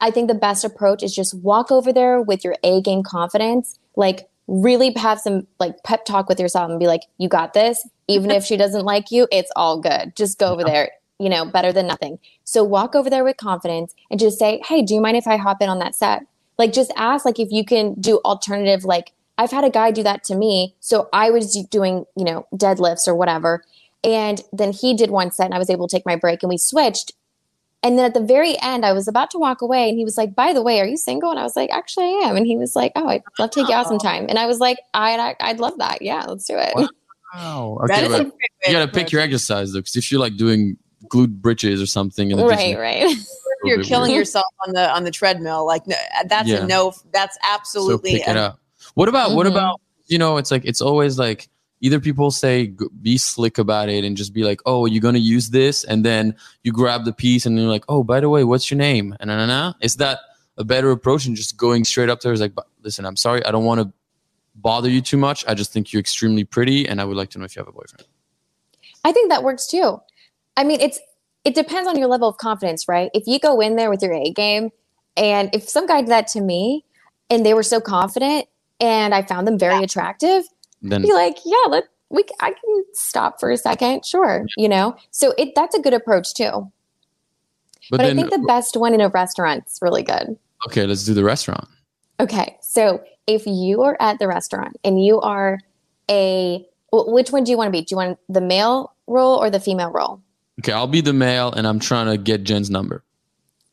I think the best approach is just walk over there with your A game confidence, like really have some like pep talk with yourself and be like, you got this. Even if she doesn't like you, it's all good. Just go over there, you know, better than nothing. So walk over there with confidence and just say, hey, do you mind if I hop in on that set? Like just ask like if you can do alternative like I've had a guy do that to me. So I was doing, you know, deadlifts or whatever. And then he did one set and I was able to take my break and we switched. And then at the very end, I was about to walk away and he was like, by the way, are you single? And I was like, actually I am. And he was like, oh, I'd love to take you out sometime. And I was like, I'd, I'd love that. Yeah, let's do it. Wow. Wow. <laughs> Okay, is but you gotta pick your exercise though, because if you're like doing glute bridges or something, in the right, gym, right. <laughs> You're killing weird. yourself on the on the treadmill. Like no, that's Yeah. a no. That's absolutely. So absolutely. pick it up. What about what Mhm. about you know? It's like it's always like either people say be slick about it and just be like, oh, you're gonna use this, and then you grab the piece and you're like, oh, by the way, what's your name? And na, na, na. is that a better approach than just going straight up to her? Is like, listen, I'm sorry, I don't want to bother you too much. I just think you're extremely pretty, and I would like to know if you have a boyfriend. I think that works too. I mean, it's it depends on your level of confidence, right? If you go in there with your A game, and if some guy did that to me, and they were so confident, and I found them very attractive, Then be like, yeah, let we I can stop for a second, sure, you know. So it that's a good approach too. but, But, then I think the best one in a restaurant's really good. okay, let's do the restaurant. Okay, so if you are at the restaurant and you are a which one do you want to be? Do you want the male role or the female role? Okay, I'll be the male, and I'm trying to get Jenn's number.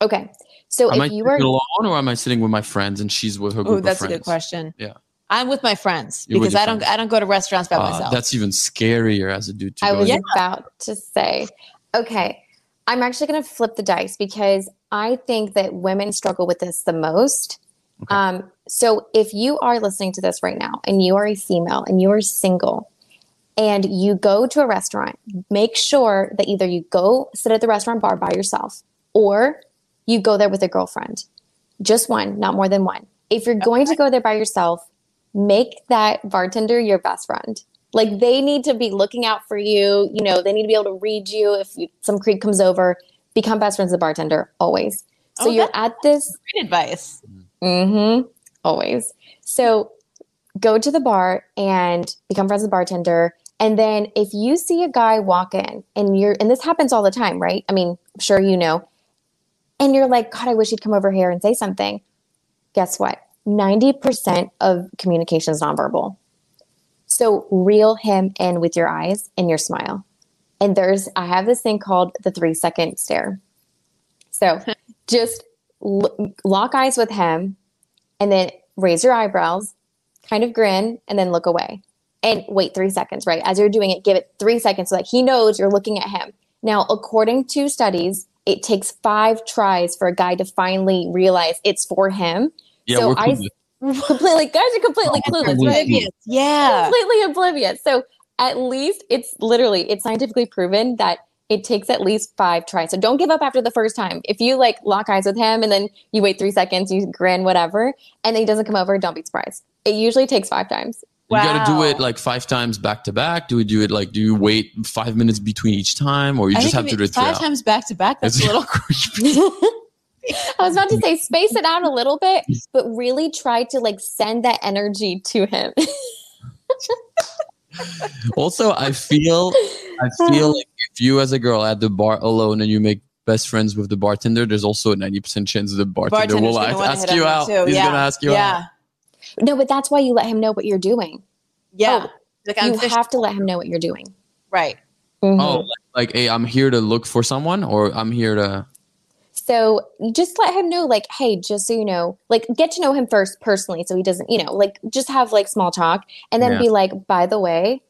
Okay, so am I if you sitting were alone, or am I sitting with my friends and she's with her group Oh, of that's a good question. Yeah. I'm with my friends You're because I don't friends. I don't go to restaurants by Ah, myself. that's even scarier as a dude. To I go was in. about to say, okay, I'm actually going to flip the dice because I think that women struggle with this the most. Okay. Um, so if you are listening to this right now and you are a female and you are single and you go to a restaurant, make sure that either you go sit at the restaurant bar by yourself or you go there with a girlfriend. Just one, not more than one. If you're going to go there by yourself, make that bartender your best friend. Like they need to be looking out for you. You know, they need to be able to read you if you, some creep comes over. Become best friends with the bartender always. So Oh, you're at this Great advice. Mm-hmm. Always. So go to the bar and become friends with the bartender. And then if you see a guy walk in and you're, and this happens all the time, right? I mean, I'm sure you know, and you're like, God, I wish he'd come over here and say something. Guess what? 90% of communication is nonverbal. So reel him in with your eyes and your smile. And there's, I have this thing called the three second stare. So <laughs> just l- lock eyes with him and then raise your eyebrows, kind of grin, and then look away. And wait three seconds, right? As you're doing it, give it three seconds so that he knows you're looking at him. Now, according to studies, it takes five tries for a guy to finally realize it's for him. Yeah, So we're I- <laughs> completely, guys are completely Oh, clueless, completely. right? Oblivious. Yeah. completely oblivious. So at least it's literally it's scientifically proven that it takes at least five tries. So don't give up after the first time. If you like lock eyes with him and then you wait three seconds, you grin, whatever, and then he doesn't come over, don't be surprised. It usually takes five times. You got to do it like five times back to back. Do we do it like? Do you wait five minutes between each time, or you I just have to do it it five throughout? times back to back. That's a little <laughs> creepy. <laughs> I was about to say space it out a little bit, but really try to like send that energy to him. <laughs> also, I feel, I feel like if you as a girl at the bar alone and you make best friends with the bartender, there's also a ninety percent chance the bartender Bartender's will ask, ask you out. too. He's yeah. gonna ask you yeah. out. No, but that's why you let him know what you're doing. Yeah. Oh, like you fish- have to let him know what you're doing. right. Mhm. Oh, like, like, hey, I'm here to look for someone, or I'm here to. So just let him know, like, hey, just so you know, like, get to know him first personally, so he doesn't, you know, like, just have like small talk, and then Yeah. be like, by the way,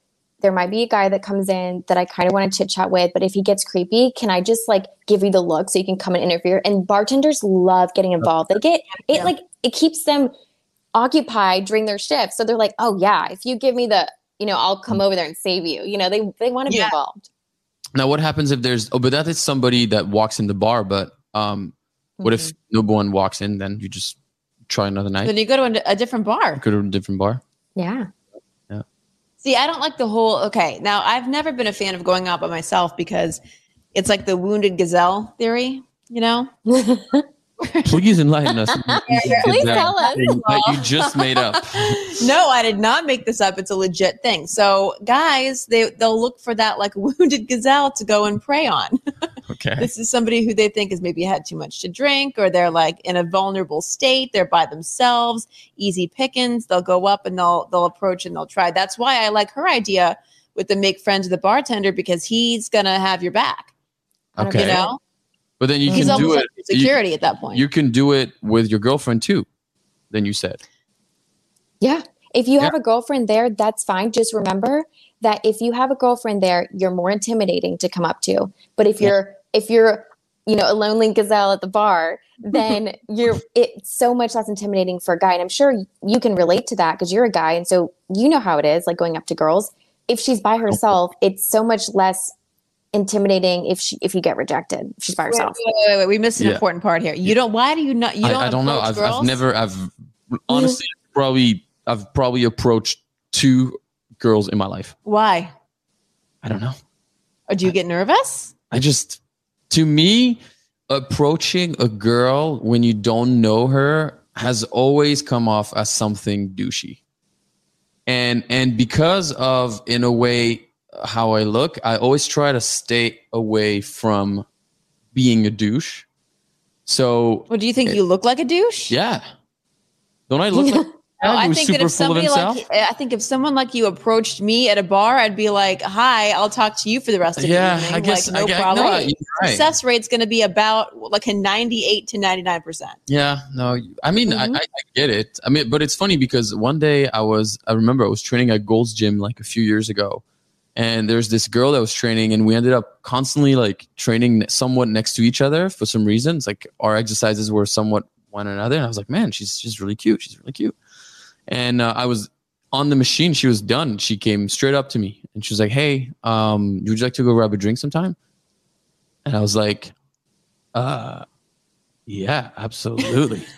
there might be a guy that comes in that I kind of want to chit chat with, but if he gets creepy, can I just like give you the look so you can come and interfere? And bartenders love getting involved. They get it Yeah. like it keeps them occupied during their shift, so they're like, oh yeah, if you give me the, you know, I'll come mm. over there and save you. You know, they they want to Yeah. be involved. Now, what happens if there's? Oh, but that is somebody that walks in the bar. But um, what if no one walks in? Then you just try another night. Then you go to a, a different bar. Go to a different bar. Yeah. See, I don't like the whole. Okay, now I've never been a fan of going out by myself because it's like the wounded gazelle theory. You know, <laughs> Please enlighten us. <laughs> Please tell us. That you just made up. <laughs> no, I did not make this up. It's a legit thing. So guys, they they'll look for that like wounded gazelle to go and prey on. Okay. this is somebody who they think has maybe had too much to drink or they're like in a vulnerable state they're by themselves easy pickings they'll go up and they'll they'll approach and they'll try that's why i like her idea with the make friends with the bartender because he's gonna have your back Okay. you know But then you he's can do it. your You, security at that point you can do it with your girlfriend too. Then you said. Yeah. If you Yeah. have a girlfriend there, that's fine. Just remember that if you have a girlfriend there, you're more intimidating to come up to. But if Yeah. you're if you're, you know, a lonely gazelle at the bar, <laughs> then you're it's so much less intimidating for a guy. And I'm sure you can relate to that because you're a guy and so you know how it is like going up to girls. If she's by herself, it's so much less intimidating if she if you get rejected. If she's by herself. wait, wait, wait, we missed an Yeah. important part here you don't why do you not you don't I, I don't know. I've. I've never. I've honestly probably. I've probably approached two girls in my life. why I don't know. or do you get nervous I just, to me, approaching a girl when you don't know her has always come off as something douchey. And and because of in a way how I look, I always try to stay away from being a douche. So well do you think you look like a douche yeah, don't I look like <laughs> No, I who's think that if somebody like I think if someone like you approached me at a bar, I'd be like, "Hi, I'll talk to you for the rest of yeah, the evening." I guess like, no I guess, problem. No, you're right. Success rate's going to be about like a ninety-eight to ninety-nine percent. Yeah, no, I mean, I, Mhm. I, I get it. I mean, but it's funny because one day I was, I remember I was training at Gold's Gym like a few years ago, and there's this girl that was training, and we ended up constantly like training somewhat next to each other for some reason. It's like our exercises were somewhat one another, and I was like, man, she's she's really cute. She's really cute. And uh, I was on the machine. She was done. She came straight up to me, and she was like, "Hey, um, would you like to go grab a drink sometime?" And I was like, "Uh, yeah, absolutely." <laughs>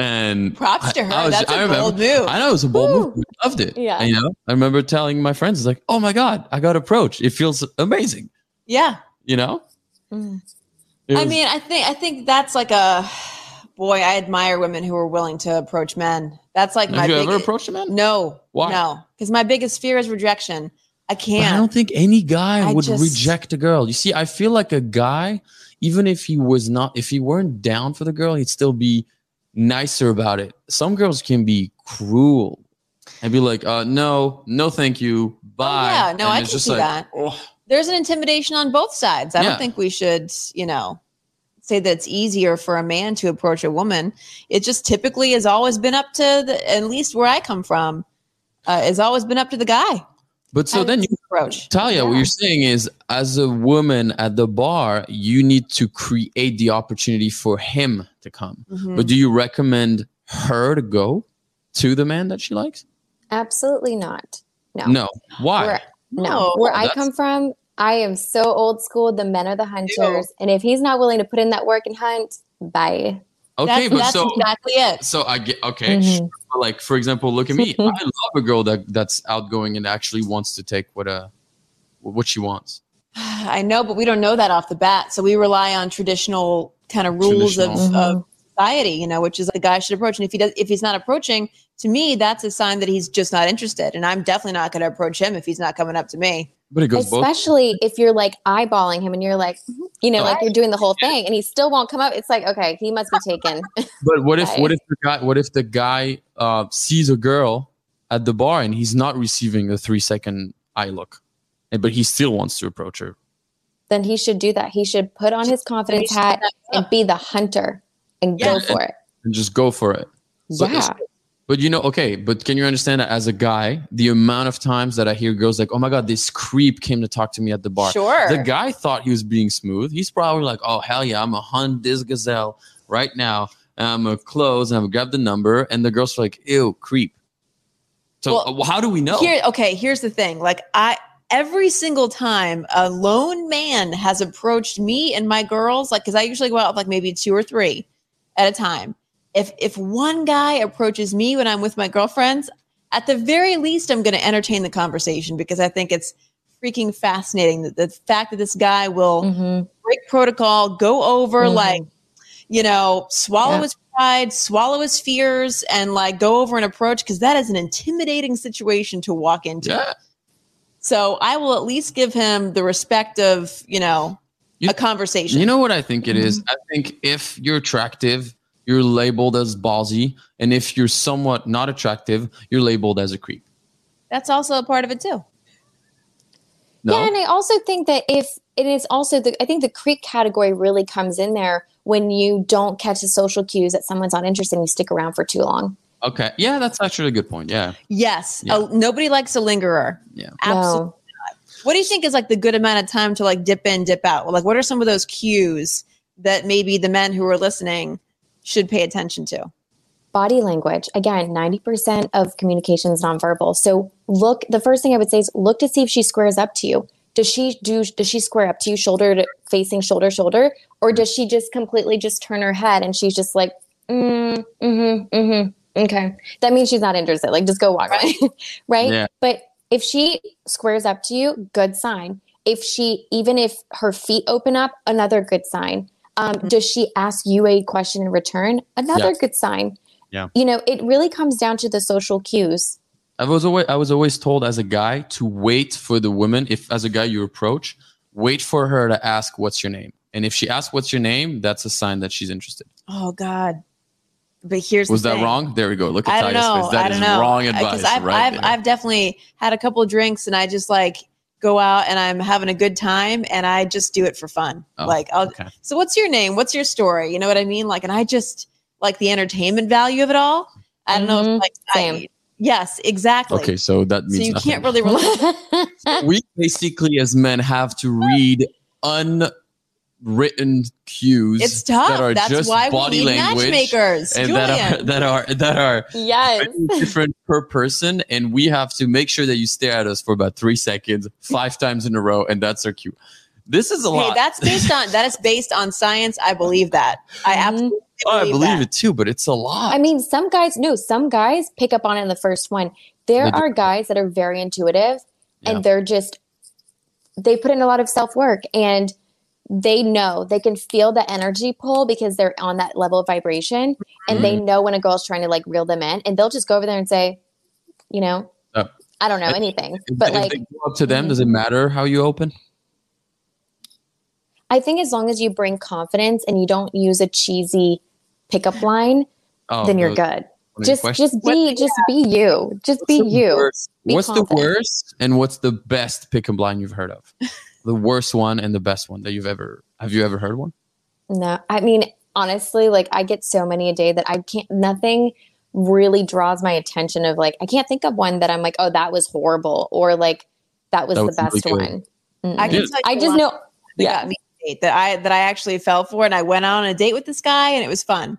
And Props to her. I was- That's a I remember- bold move. I know it was a bold Woo. move. I loved it. Yeah. And, you know, I remember telling my friends, it's like, oh my God, I got approached. It feels amazing. yeah, You know? Mm. It I mean, I think I think that's like a boy. I admire women who are willing to approach men. That's like my have you ever biggest. approached a man? No, Why? no, because my biggest fear is rejection. I can't. I don't think any guy I would just- reject a girl. You see, I feel like a guy, even if he was not, if he weren't down for the girl, he'd still be nicer about it. Some girls can be cruel and be like, uh, no, no, thank you. Bye. Oh, yeah, no, And I can see like, that. oh. There's an intimidation on both sides. I Yeah. don't think we should, you know, say that it's easier for a man to approach a woman. It just typically has always been up to the, at least where I come from, uh, has always been up to the guy. But so then you approach. Thalia, what you're saying is, as a woman at the bar, you need to create the opportunity for him to come. Mhm. But do you recommend her to go to the man that she likes? Absolutely not. No. No. Why? Where, no. No, Where I come from, I am so old school. The men are the hunters. And if he's not willing to put in that work and hunt, bye. okay, that's, but that's so exactly it. so I get okay. Mhm. sure. But Like for example, look at me. <laughs> I love a girl that that's outgoing and actually wants to take what uh what she wants. <sighs> I know, but we don't know that off the bat. So we rely on traditional kind of rules of, Traditional. of society, you know, which is the guy should approach. And if he does, if he's not approaching, to me, that's a sign that he's just not interested. And I'm definitely not going to approach him if he's not coming up to me. But it goes both. Especially if you're like eyeballing him and you're like, you know, like you're doing the whole thing and he still won't come up. It's like, okay, he must be taken. <laughs> But what if what if the guy what if the guy uh, sees a girl at the bar and he's not receiving the three second eye look, and but he still wants to approach her? then he should do that. He should put on his confidence hat and be the hunter and go for it. and just go for it. But- Yeah. But you know, okay, but can you understand that as a guy, the amount of times that I hear girls like, "Oh my god, this creep came to talk to me at the bar." Sure. The guy thought he was being smooth. He's probably like, "Oh hell yeah, I'm gonna hunt this gazelle right now. And I'm gonna close and I'm gonna grab the number." And the girls are like, "Ew, creep." So Well, uh, how do we know? Here, okay, here's the thing. Like I every single time a lone man has approached me and my girls, like because I usually go out with like maybe two or three at a time. If if one guy approaches me when I'm with my girlfriends, at the very least, I'm going to entertain the conversation because I think it's freaking fascinating that the fact that this guy will Mhm. break protocol, go over Mhm. like, you know, swallow Yeah. his pride, swallow his fears, and like go over and approach because that is an intimidating situation to walk into. yeah. So I will at least give him the respect of, you know, You- a conversation. You know what I think it is? Mm-hmm. I think if you're attractive, you're labeled as ballsy, and if you're somewhat not attractive, you're labeled as a creep. that's also a part of it too. No, Yeah, and I also think that if it is also the I think the creep category really comes in there when you don't catch the social cues that someone's not interested and you stick around for too long. okay, yeah, that's actually a good point. Yeah, Yes. Yeah. Uh, nobody likes a lingerer. yeah. Absolutely. No. What do you think is like the good amount of time to like dip in, dip out? Like, what are some of those cues that maybe the men who are listening should pay attention to? Body language. Again, 90% of communication is nonverbal. So look, the first thing I would say is look to see if she squares up to you. Does she do does she square up to you shoulder to facing shoulder shoulder? Or does she just completely just turn her head and she's just like, mm, mm-hmm, mm-hmm. Okay. That means she's not interested. Like just go walk away. <laughs> right? Yeah. But if she squares up to you, good sign. If she, even if her feet open up, another good sign. Um, Does she ask you a question in return? Another Yeah. good sign. Yeah. You know, it really comes down to the social cues. I was always I was always told as a guy to wait for the woman. If as a guy you approach, wait for her to ask what's your name, and if she asks what's your name, that's a sign that she's interested. Oh God. But here's Was the that thing. wrong? There we go. Look I at don't know. face. That I don't know. wrong advice. Because I've, right I've. I've definitely had a couple of drinks and I just like go out and I'm having a good time and I just do it for fun. Oh, like, I'll, okay. so what's your name? What's your story? You know what I mean? Like, and I just like the entertainment value of it all. I don't know. Mhm. If, like, Same. I, yes, exactly. Okay, so that So means you nothing. can't really <laughs> relate. we basically as men have to read unwritten cues It's tough. that are That's just why body we need language matchmakers. and Julien. that are that are that are yes. different per person and we have to make sure that you stare at us for about three seconds five times in a row and that's our cue this is a hey, lot that's based on that is based on science. I believe that. I Mhm. absolutely Oh, i believe, believe that. it too but it's a lot I mean, some guys, no, some guys pick up on it in the first one. There They do. are guys that are very intuitive Yeah. and they're just, they put in a lot of self work and they know they can feel the energy pull because they're on that level of vibration and they know when a girl's trying to like reel them in and they'll just go over there and say, you know, Uh, I don't know if- anything. if, But if like, they go up to them does it matter how you open I think as long as you bring confidence and you don't use a cheesy pickup line, oh, then you're good. what are your Just, questions? just be, just be you. Just be What's the you. worst- Be what's the worst and what's the best pickup line you've heard of? The worst one and the best one that you've ever have you ever heard one? No, I mean, honestly, like I get so many a day that I can't, nothing really draws my attention of like, I can't think of one that I'm like, oh, that was horrible or like, that was That the was really best good. one. Mm-mm. I can tell you I just know, that yeah. me date that I that I actually fell for, and I went out on a date with this guy, and it was fun.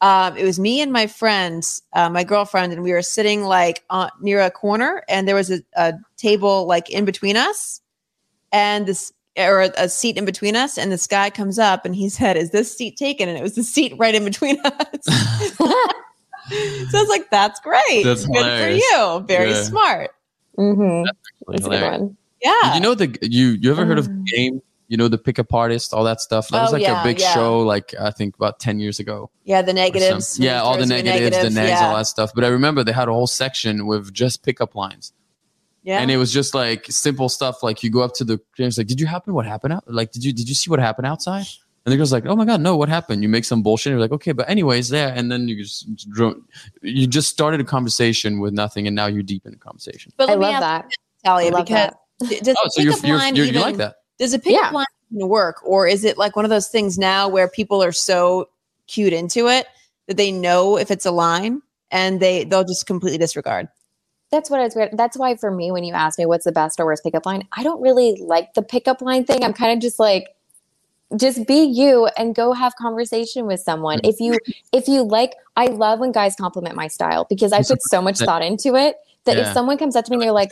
Um, it was me and my friends, uh, my girlfriend, and we were sitting like on, near a corner, and there was a, a table like in between us, and this or a, a seat in between us, and this guy comes up and he said, "Is this seat taken?" And it was the seat right in between <laughs> us. <laughs> so I was like, "That's great, That's good hilarious. for you, very Yeah. smart." Mm-hmm. Really That's a good one. Yeah, You know the you you ever heard of Mm. game You know the pickup artist, all that stuff. That Oh, was like yeah, a big yeah. show, like I think about ten years ago. Yeah, the negatives. Yeah, all the Throws you a negatives, the nags, yeah. all that stuff. But I remember they had a whole section with just pickup lines. Yeah. and it was just like simple stuff like you go up to the it's like did you happen what happened out like did you did you see what happened outside and the girl's like oh my god no what happened you make some bullshit and you're like okay but anyways there and then you just you just started a conversation with nothing and now you're deep in a conversation but I me love that. Thalia, I love because that. does oh the so you're, you're, line you're, you like that Does a pickup Yeah. line even work, or is it like one of those things now where people are so cued into it that they know if it's a line and they they'll just completely disregard? That's what I was. That's why for me, when you ask me what's the best or worst pickup line, I don't really like the pickup line thing. I'm kind of just like, just be you and go have conversation with someone. Mm-hmm. If you if you like, I love when guys compliment my style because I put so much thought into it that Yeah. if someone comes up to me and they're like,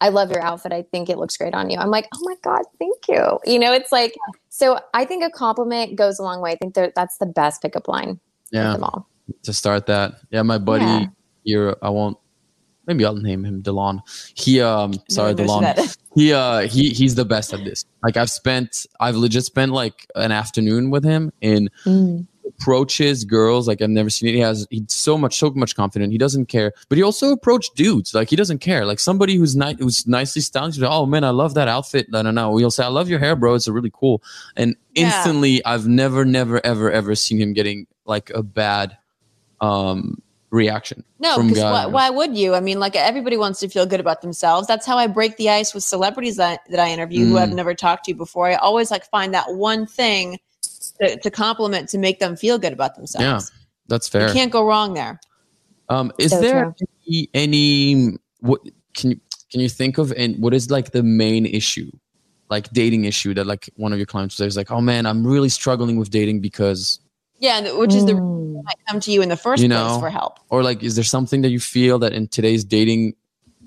I love your outfit. I think it looks great on you. I'm like, oh my God, thank you. You know, it's like, so I think a compliment goes a long way. I think that that's the best pickup line of yeah them all. to start that yeah my buddy Yeah. here i won't maybe i'll name him delon he um sorry No delon <laughs> he uh he he's the best at this like i've spent i've legit spent like an afternoon with him in Mm. approaches girls like I've never seen it. He has he's so much so much confident. He doesn't care, but he also approached dudes like he doesn't care. Like somebody who's nice who's nicely styled. Oh man, I love that outfit. No, no, no. We'll say I love your hair, bro. It's really cool. And Yeah. instantly, I've never, never, ever, ever seen him getting like a bad um reaction. No, because why, why would you? I mean, like everybody wants to feel good about themselves. That's how I break the ice with celebrities that, that I interview who I've Mm. never talked to before. I always like find that one thing to, to compliment to make them feel good about themselves. Yeah, that's fair. You can't go wrong there. Um, is So there any, any what can you can you think of and what is like the main issue, like dating issue that like one of your clients says like, oh man, I'm really struggling with dating because Yeah, which is the reason Mm. they might come to you in the first You place for help. or like is there something that you feel that in today's dating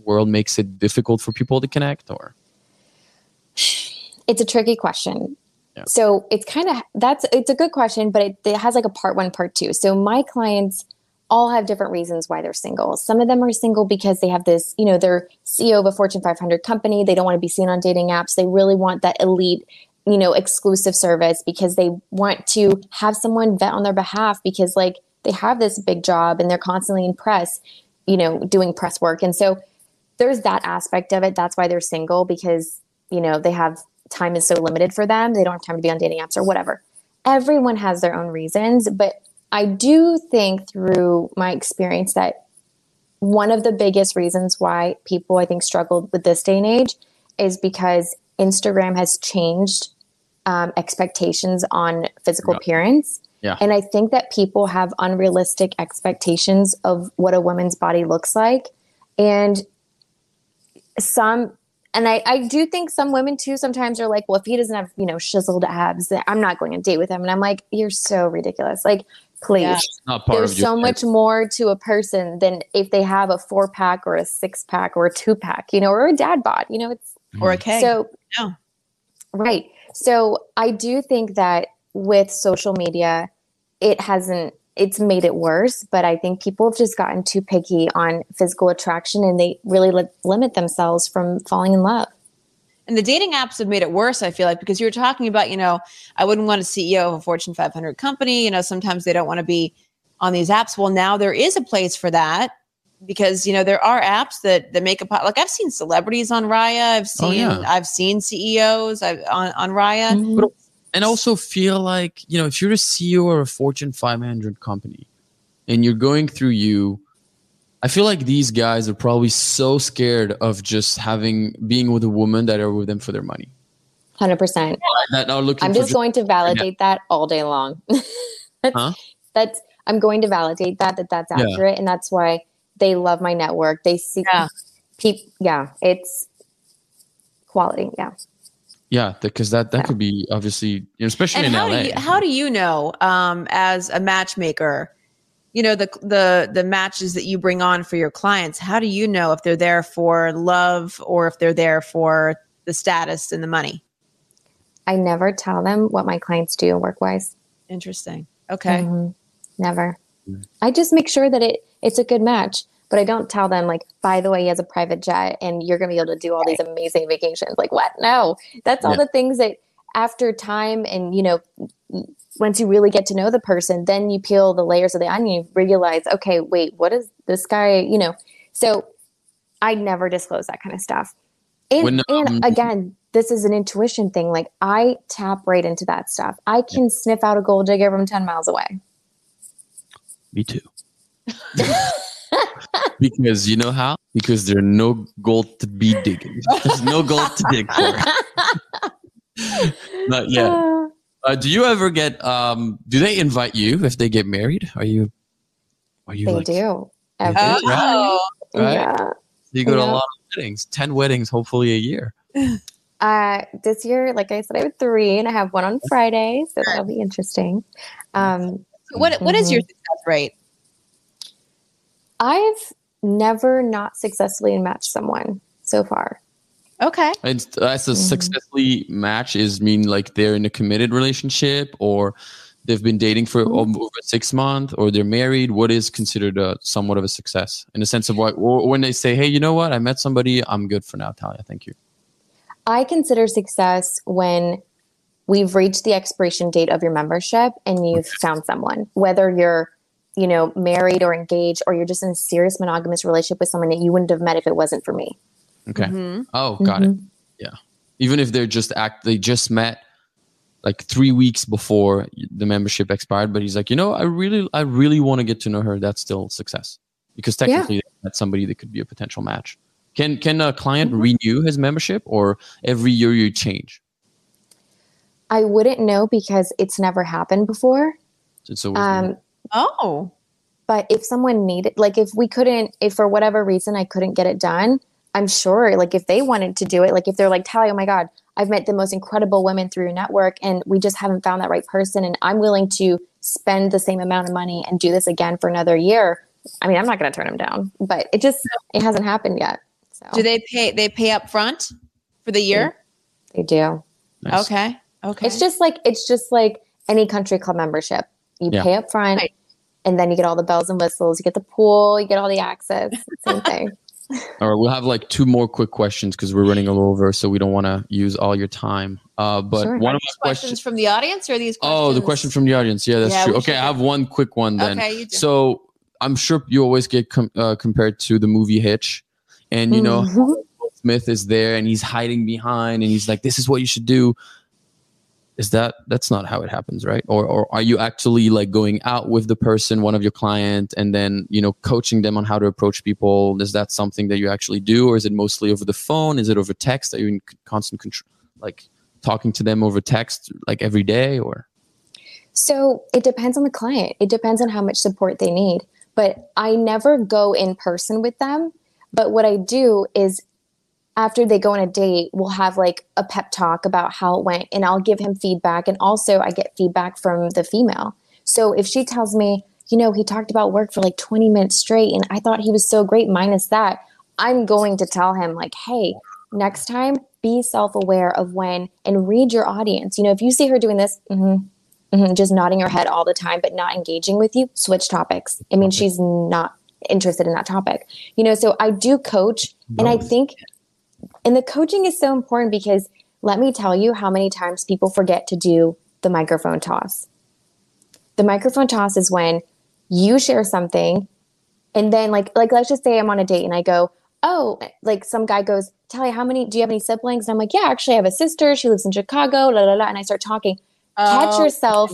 world makes it difficult for people to connect or It's a tricky question. Yeah. So it's kind of that's it's a good question, but it, it has like a part one, part two. So my clients all have different reasons why they're single. Some of them are single because they have this, you know, they're CEO of a Fortune 500 company. They don't want to be seen on dating apps. They really want that elite, you know, exclusive service because they want to have someone vet on their behalf because like they have this big job and they're constantly in press, you know, doing press work. And so there's that aspect of it. That's why they're single because, you know, they have time is so limited for them. They don't have time to be on dating apps or whatever. Everyone has their own reasons, but I do think through my experience that one of the biggest reasons why people I think struggled with this day and age is because Instagram has changed um, expectations on physical Yeah. appearance. Yeah. And I think that people have unrealistic expectations of what a woman's body looks like. And some and I, I do think some women too sometimes are like, well, if he doesn't have, you know, chiseled abs, I'm not going to date with him. And I'm like, you're so ridiculous. Like, please. Yeah. not part There's of your so much more to a person than if they have a four pack or a six pack or a two pack, you know, or a dad bod. You know, it's Or a keg. so Yeah. right. So I do think that with social media, it hasn't it's made it worse, but I think people have just gotten too picky on physical attraction and they really li- limit themselves from falling in love. And the dating apps have made it worse, I feel like, because you were talking about, you know, I wouldn't want a CEO of a Fortune 500 company. You know, sometimes they don't want to be on these apps. Well, now there is a place for that because, you know, there are apps that, that make a pot. Like I've seen celebrities on Raya. I've Oh, seen, yeah. I've seen CEOs I've, on, on Raya. Mm-hmm. and also feel like you know if you're a CEO of a Fortune 500 company and you're going through you, I feel like these guys are probably so scared of just having being with a woman that are with them for their money. 100%. That are looking I'm for just going to validate that all day long. <laughs> that's, Huh? that's I'm going to validate that that that's Yeah. accurate and that's why they love my network. They see Yeah. peop, yeah, it's quality, yeah. yeah, because that that Yeah. could be obviously you know, especially and in how LA. do you how do you know um, as a matchmaker you know the the the matches that you bring on for your clients how do you know if they're there for love or if they're there for the status and the money I never tell them what my clients do work wise. interesting okay Mhm. Never. Mm. I just make sure that it it's a good match, but I don't tell them like, by the way, he has a private jet and you're gonna be able to do all these amazing vacations. Like what? No. That's all Yeah. the things that after time and you know once you really get to know the person then you peel the layers of the onion you realize okay wait what is this guy you know so i never disclose that kind of stuff and, When, um, and again this is an intuition thing like i tap right into that stuff i can sniff out a gold digger from 10 miles away Me too. <laughs> because you know how? Because there are no gold to be digging. There's no gold to dig for. <laughs> Not yet. Uh, Uh, do you ever get? Um, do they invite you if they get married? Are you? Are you they like? do every do? time. Oh, Right? yeah You go to a lot of weddings. Ten weddings, hopefully a year. <laughs> Uh, this year, like I said, I have three, and I have one on Friday, so that'll be interesting. Um, what what is your success rate? I've never not successfully matched someone so far. Okay. And that's a Mhm. successfully match is mean like they're in a committed relationship or they've been dating for Mhm. over six months or they're married. What is considered a somewhat of a success in the sense of what when they say, "Hey, you know what? I met somebody. I'm good for now, Thalia. Thank you." I consider success when we've reached the expiration date of your membership and you've found someone, whether you're, you know, married or engaged, or you're just in a serious monogamous relationship with someone that you wouldn't have met if it wasn't for me. Okay. Mhm. Oh, got it. Yeah. Even if they're just act, they just met like three weeks before the membership expired. But he's like, you know, I really, I really want to get to know her. That's still success because technically that's somebody that could be a potential match. Can can a client Mhm. renew his membership or every year you change? I wouldn't know because it's never happened before. It's always Um, Oh. but if someone needed like if we couldn't if for whatever reason i couldn't get it done i'm sure like if they wanted to do it like if they're like Thalia oh my god i've met the most incredible women through your network and we just haven't found that right person and i'm willing to spend the same amount of money and do this again for another year i mean i'm not going to turn them down but it just it hasn't happened yet so Do they pay they pay up front for the year? they do nice. Okay. Okay. it's just like it's just like any country club membership you Yeah. pay up front Right. And then you get all the bells and whistles you get the pool you get all the access same thing <laughs> All right, we'll have like two more quick questions because we're running a little over, so we don't want to use all your time. Uh, but Sure. one of These my questions questions. from the audience or are these questions? Oh, the question from the audience. Yeah, that's Yeah, true. Okay, I have one quick one then. Okay, you do. So I'm sure you always get com- uh, compared to the movie Hitch, and you know Mhm. Will Smith is there and he's hiding behind, and he's like, "This is what you should do." Is that that's not how it happens, right? Or or are you actually like going out with the person, one of your client, and then you know coaching them on how to approach people? Is that something that you actually do, or is it mostly over the phone? Is it over text? Are you in constant control, like talking to them over text, like every day, or? So it depends on the client. It depends on how much support they need. But I never go in person with them. But what I do is after they go on a date, we'll have like a pep talk about how it went and I'll give him feedback. And also, I get feedback from the female. So if she tells me, you know, he talked about work for like 20 minutes straight and I thought he was so great, minus that, I'm going to tell him, like, hey, next time be self aware of when and read your audience. You know, if you see her doing this, mhm, mhm, just nodding her head all the time, but not engaging with you, switch topics. It means she's not interested in that topic. You know, so I do coach, and I think, and the coaching is so important because let me tell you how many times people forget to do the microphone toss. The microphone toss is when you share something and then like like let's just say I'm on a date and I go, "Oh, like some guy goes, tell "Thalia, how many do you have any siblings?" And I'm like, "Yeah, actually I have a sister. She lives in Chicago." La la la and I start talking. Catch Oh, yourself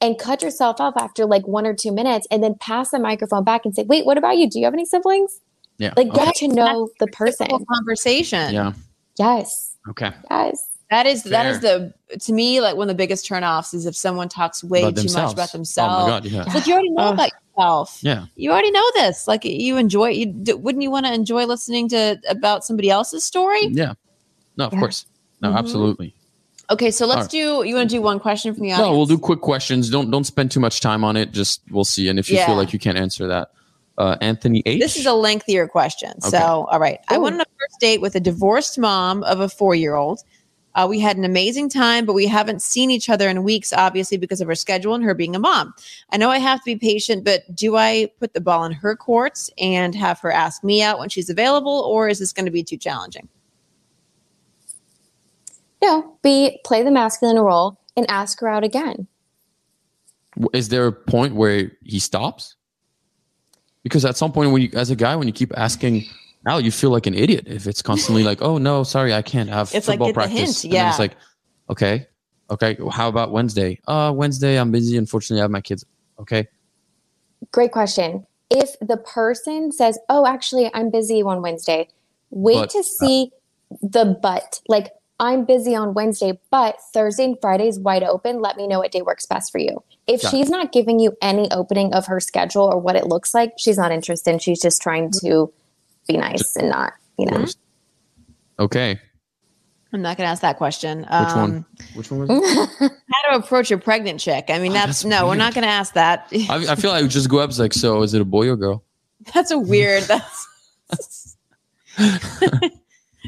and cut yourself off after like 1 or 2 minutes and then pass the microphone back and say, "Wait, what about you? Do you have any siblings?" Yeah. Like okay. get to know the person. Conversation. Yeah. Yes. Okay. Yes. That is that is the to me like one of the biggest turnoffs is if someone talks way About too themselves. much about themselves. Oh themselves. my god. Yeah. It's like you already know Ugh. about yourself. Yeah. You already know this. Like you enjoy you wouldn't you want to enjoy listening to about somebody else's story? Yeah. No, of Yeah. course. No, Mhm. absolutely. Okay, so let's Alright. do you want to do one question from the audience? No, we'll do quick questions. Don't don't spend too much time on it. Just we'll see. And if you Yeah. feel like you can't answer that, uh, Anthony H. This is a lengthier question. Okay. So, all right. I went on a first date with a divorced mom of a four year old. Uh, we had an amazing time, but we haven't seen each other in weeks, obviously, because of her schedule and her being a mom. I know I have to be patient, but do I put the ball in her courts and have her ask me out when she's available, or is this going to be too challenging? No, be play the masculine role and ask her out again. Is there a point where he stops? Because at some point, when you, as a guy, when you keep asking out, you feel like an idiot if it's constantly like, "Oh no, sorry, I can't have It's football get the practice." hint, And then it's like, okay, okay, how about Wednesday? Uh, Wednesday, I'm busy. Unfortunately, I have my kids. Okay, Great question. If the person says, "Oh, actually, I'm busy on Wednesday," wait But- to see the but. Like, I'm busy on Wednesday, but Thursday and Friday is wide open. Let me know what day works best for you. If Got it. she's not giving you any opening of her schedule or what it looks like, she's not interested. She's just trying to be nice and not, you know. okay. I'm not going to ask that question. Which um, one? Which one was <laughs> it? How to approach a pregnant chick? I mean, Oh, that's, that's no, we're not going to ask that. <laughs> I, I feel like I just go up like, so is it a boy or girl? <laughs> That's a weird. That's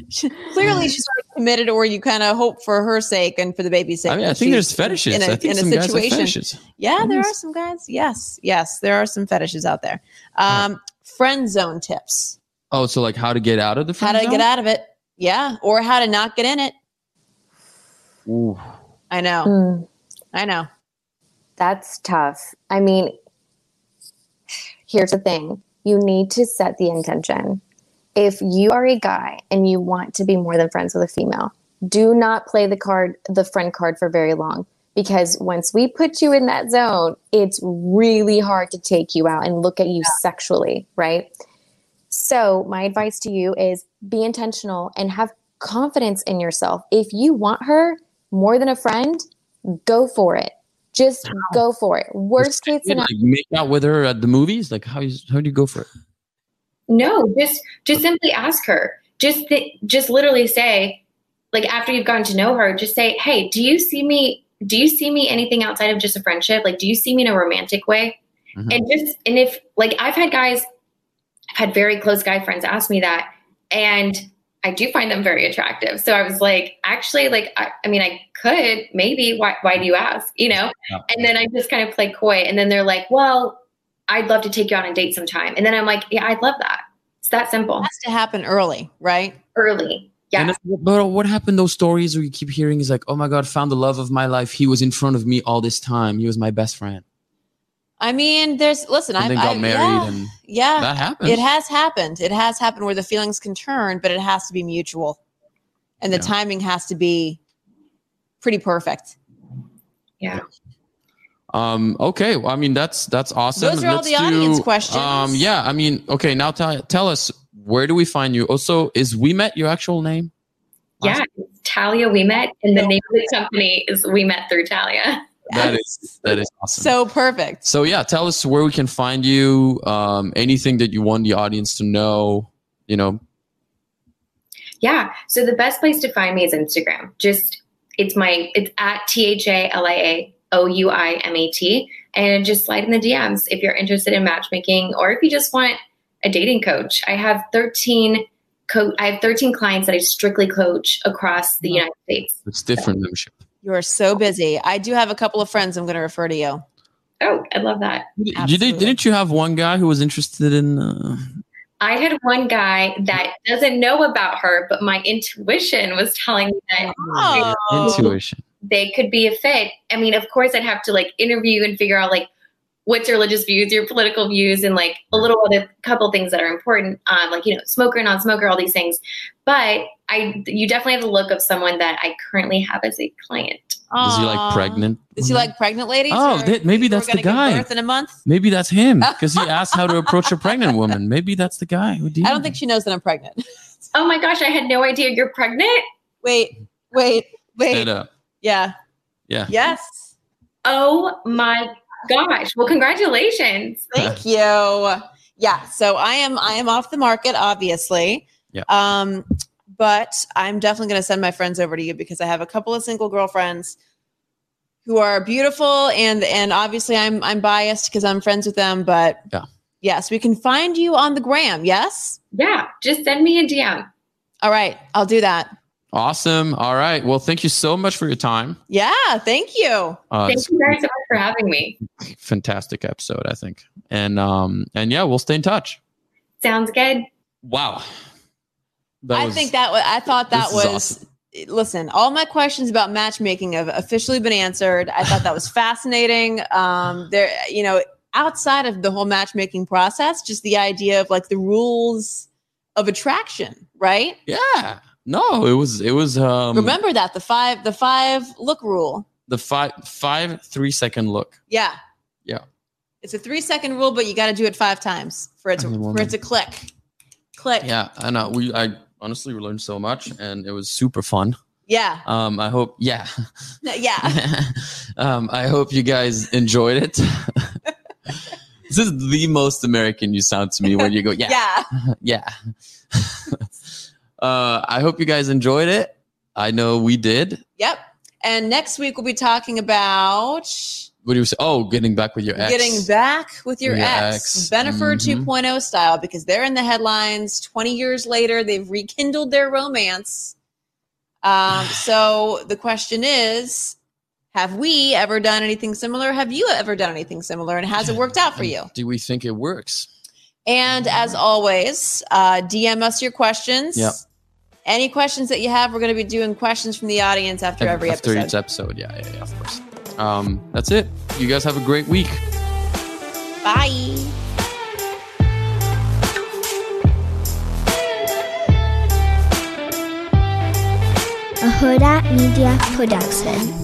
She- <laughs> clearly she's already committed, or you kind of hope for her sake and for the baby's sake. I mean, I think there's fetishes. in a, I think in a some guys have situation. fetishes. Yeah, there are some guys. Yes, yes, there are some fetishes out there. Um, friend zone tips: Oh, so like how to get out of the friend how to zone? get out of it. Yeah, or how to not get in it. Ooh. I know, Mm, I know. that's tough. I mean, <sighs> here's the thing you need to set the intention. If you are a guy and you want to be more than friends with a female, do not play the card, the friend card for very long. Because once we put you in that zone, it's really hard to take you out and look at you sexually, right? So, my advice to you is be intentional and have confidence in yourself. If you want her more than a friend, go for it. Just go for it. Worst case scenario. like, make out with her at the movies? Like how how do you go for it? No, just just simply ask her. Just th- just literally say, like after you've gotten to know her, just say, "Hey, do you see me? Do you see me anything outside of just a friendship? Like, do you see me in a romantic way?" Mhm. And just and if like I've had guys, I've had very close guy friends ask me that, and I do find them very attractive. So I was like, actually, like I, I mean, I could maybe. Why? Why do you ask? You know? Yeah. And then I just kind of play coy, and then they're like, "Well." I'd love to take you on a date sometime. And then I'm like, yeah, I'd love that. It's that simple. It has to happen early, right? Early. Yeah. And but what happened? Those stories where you keep hearing is like, oh my god, found the love of my life. He was in front of me all this time. He was my best friend, I mean, there's listen. and I then got I, married, Yeah, and yeah that happened. it has happened. It has happened where the feelings can turn, but it has to be mutual, and the Yeah. timing has to be pretty perfect. Yeah. Um. Okay. Well, I mean, that's that's awesome. Those are all the audience questions. Um. Yeah. I mean. Okay. Now tell tell us where do we find you? Also, is Ouimet your actual name? Yeah. It's Thalia Ouimet. And the name of the company is We Met Through Thalia. That is that is awesome. So perfect. So yeah, tell us where we can find you. Um, anything that you want the audience to know. You know. Yeah. So the best place to find me is Instagram. Just it's my it's at T H A L I A O U I M A T. And just slide in the DMs if you're interested in matchmaking or if you just want a dating coach. I have 13 co- I have 13 clients that I strictly coach across the United States. It's different membership. You are so busy. I do have a couple of friends I'm going to refer to you. Oh, I love that. You did, didn't you have one guy who was interested in? Uh, I had one guy that doesn't know about her, but my intuition was telling me that Oh. intuition. They could be a fit. I mean, of course, I'd have to like interview and figure out like what's your religious views, your political views, and like a little other couple things that are important, um, like you know, smoker, non-smoker, all these things. But I, you definitely have the look of someone that I currently have as a client. Is he like pregnant? Is he like pregnant ladies? Oh, or that- maybe that's the guy. Birth in a month. Maybe that's him because he <laughs> asked how to approach a pregnant woman. Maybe that's the guy. Who I don't think she knows that I'm pregnant. Oh my gosh, I had no idea you're pregnant. wait, wait, wait. Stand up. Yeah. Yeah. Yes. Oh my gosh. Well, congratulations. Thank you. Yeah. So I am I am off the market, obviously. Yeah. Um, but I'm definitely gonna send my friends over to you because I have a couple of single girlfriends who are beautiful and and obviously I'm I'm biased because I'm friends with them, but Yeah. yes, we can find you on the gram. Yes. Yeah, just send me a DM. All right, I'll do that. Awesome. All right. Well, thank you so much for your time. Yeah, thank you. Uh, Thank you guys so much for having me. fantastic episode, I think. And um and yeah, we'll stay in touch. Sounds good. Wow. That I was- think that was I thought that was awesome. listen, all my questions about matchmaking have officially been answered. I thought that was <laughs> fascinating. Um, there, you know, outside of the whole matchmaking process, just the idea of like the rules of attraction, right? Yeah. No, it was it was um Remember that the five the five look rule. the five five three second look. Yeah. Yeah. It's a three second rule, but you got to do it five times for it to for it to click. Click. Yeah, I know. we I honestly we learned so much, and it was super fun. Yeah. Um, I hope yeah, <laughs> Yeah. <laughs> um, I hope you guys enjoyed it. <laughs> this is the most American you sound to me when you go yeah Yeah. yeah. Uh, I hope you guys enjoyed it. I know we did. Yep. And next week we'll be talking about What do you say? Oh, getting back with your ex. getting back with your Your ex, ex. Bennifer Mhm. 2.0 style, because they're in the headlines. 20 years later, they've rekindled their romance. Um, <sighs> so the question is Have we ever done anything similar? Have you ever done anything similar? And has it worked out for you? Do we think it works? And as always, uh, DM us your questions. Yep. Any questions that you have, we're going to be doing questions from the audience after every After episode. After each episode, yeah, yeah, yeah, of course. Um, that's it. You guys have a great week. Bye. A Hurrdat Media Production.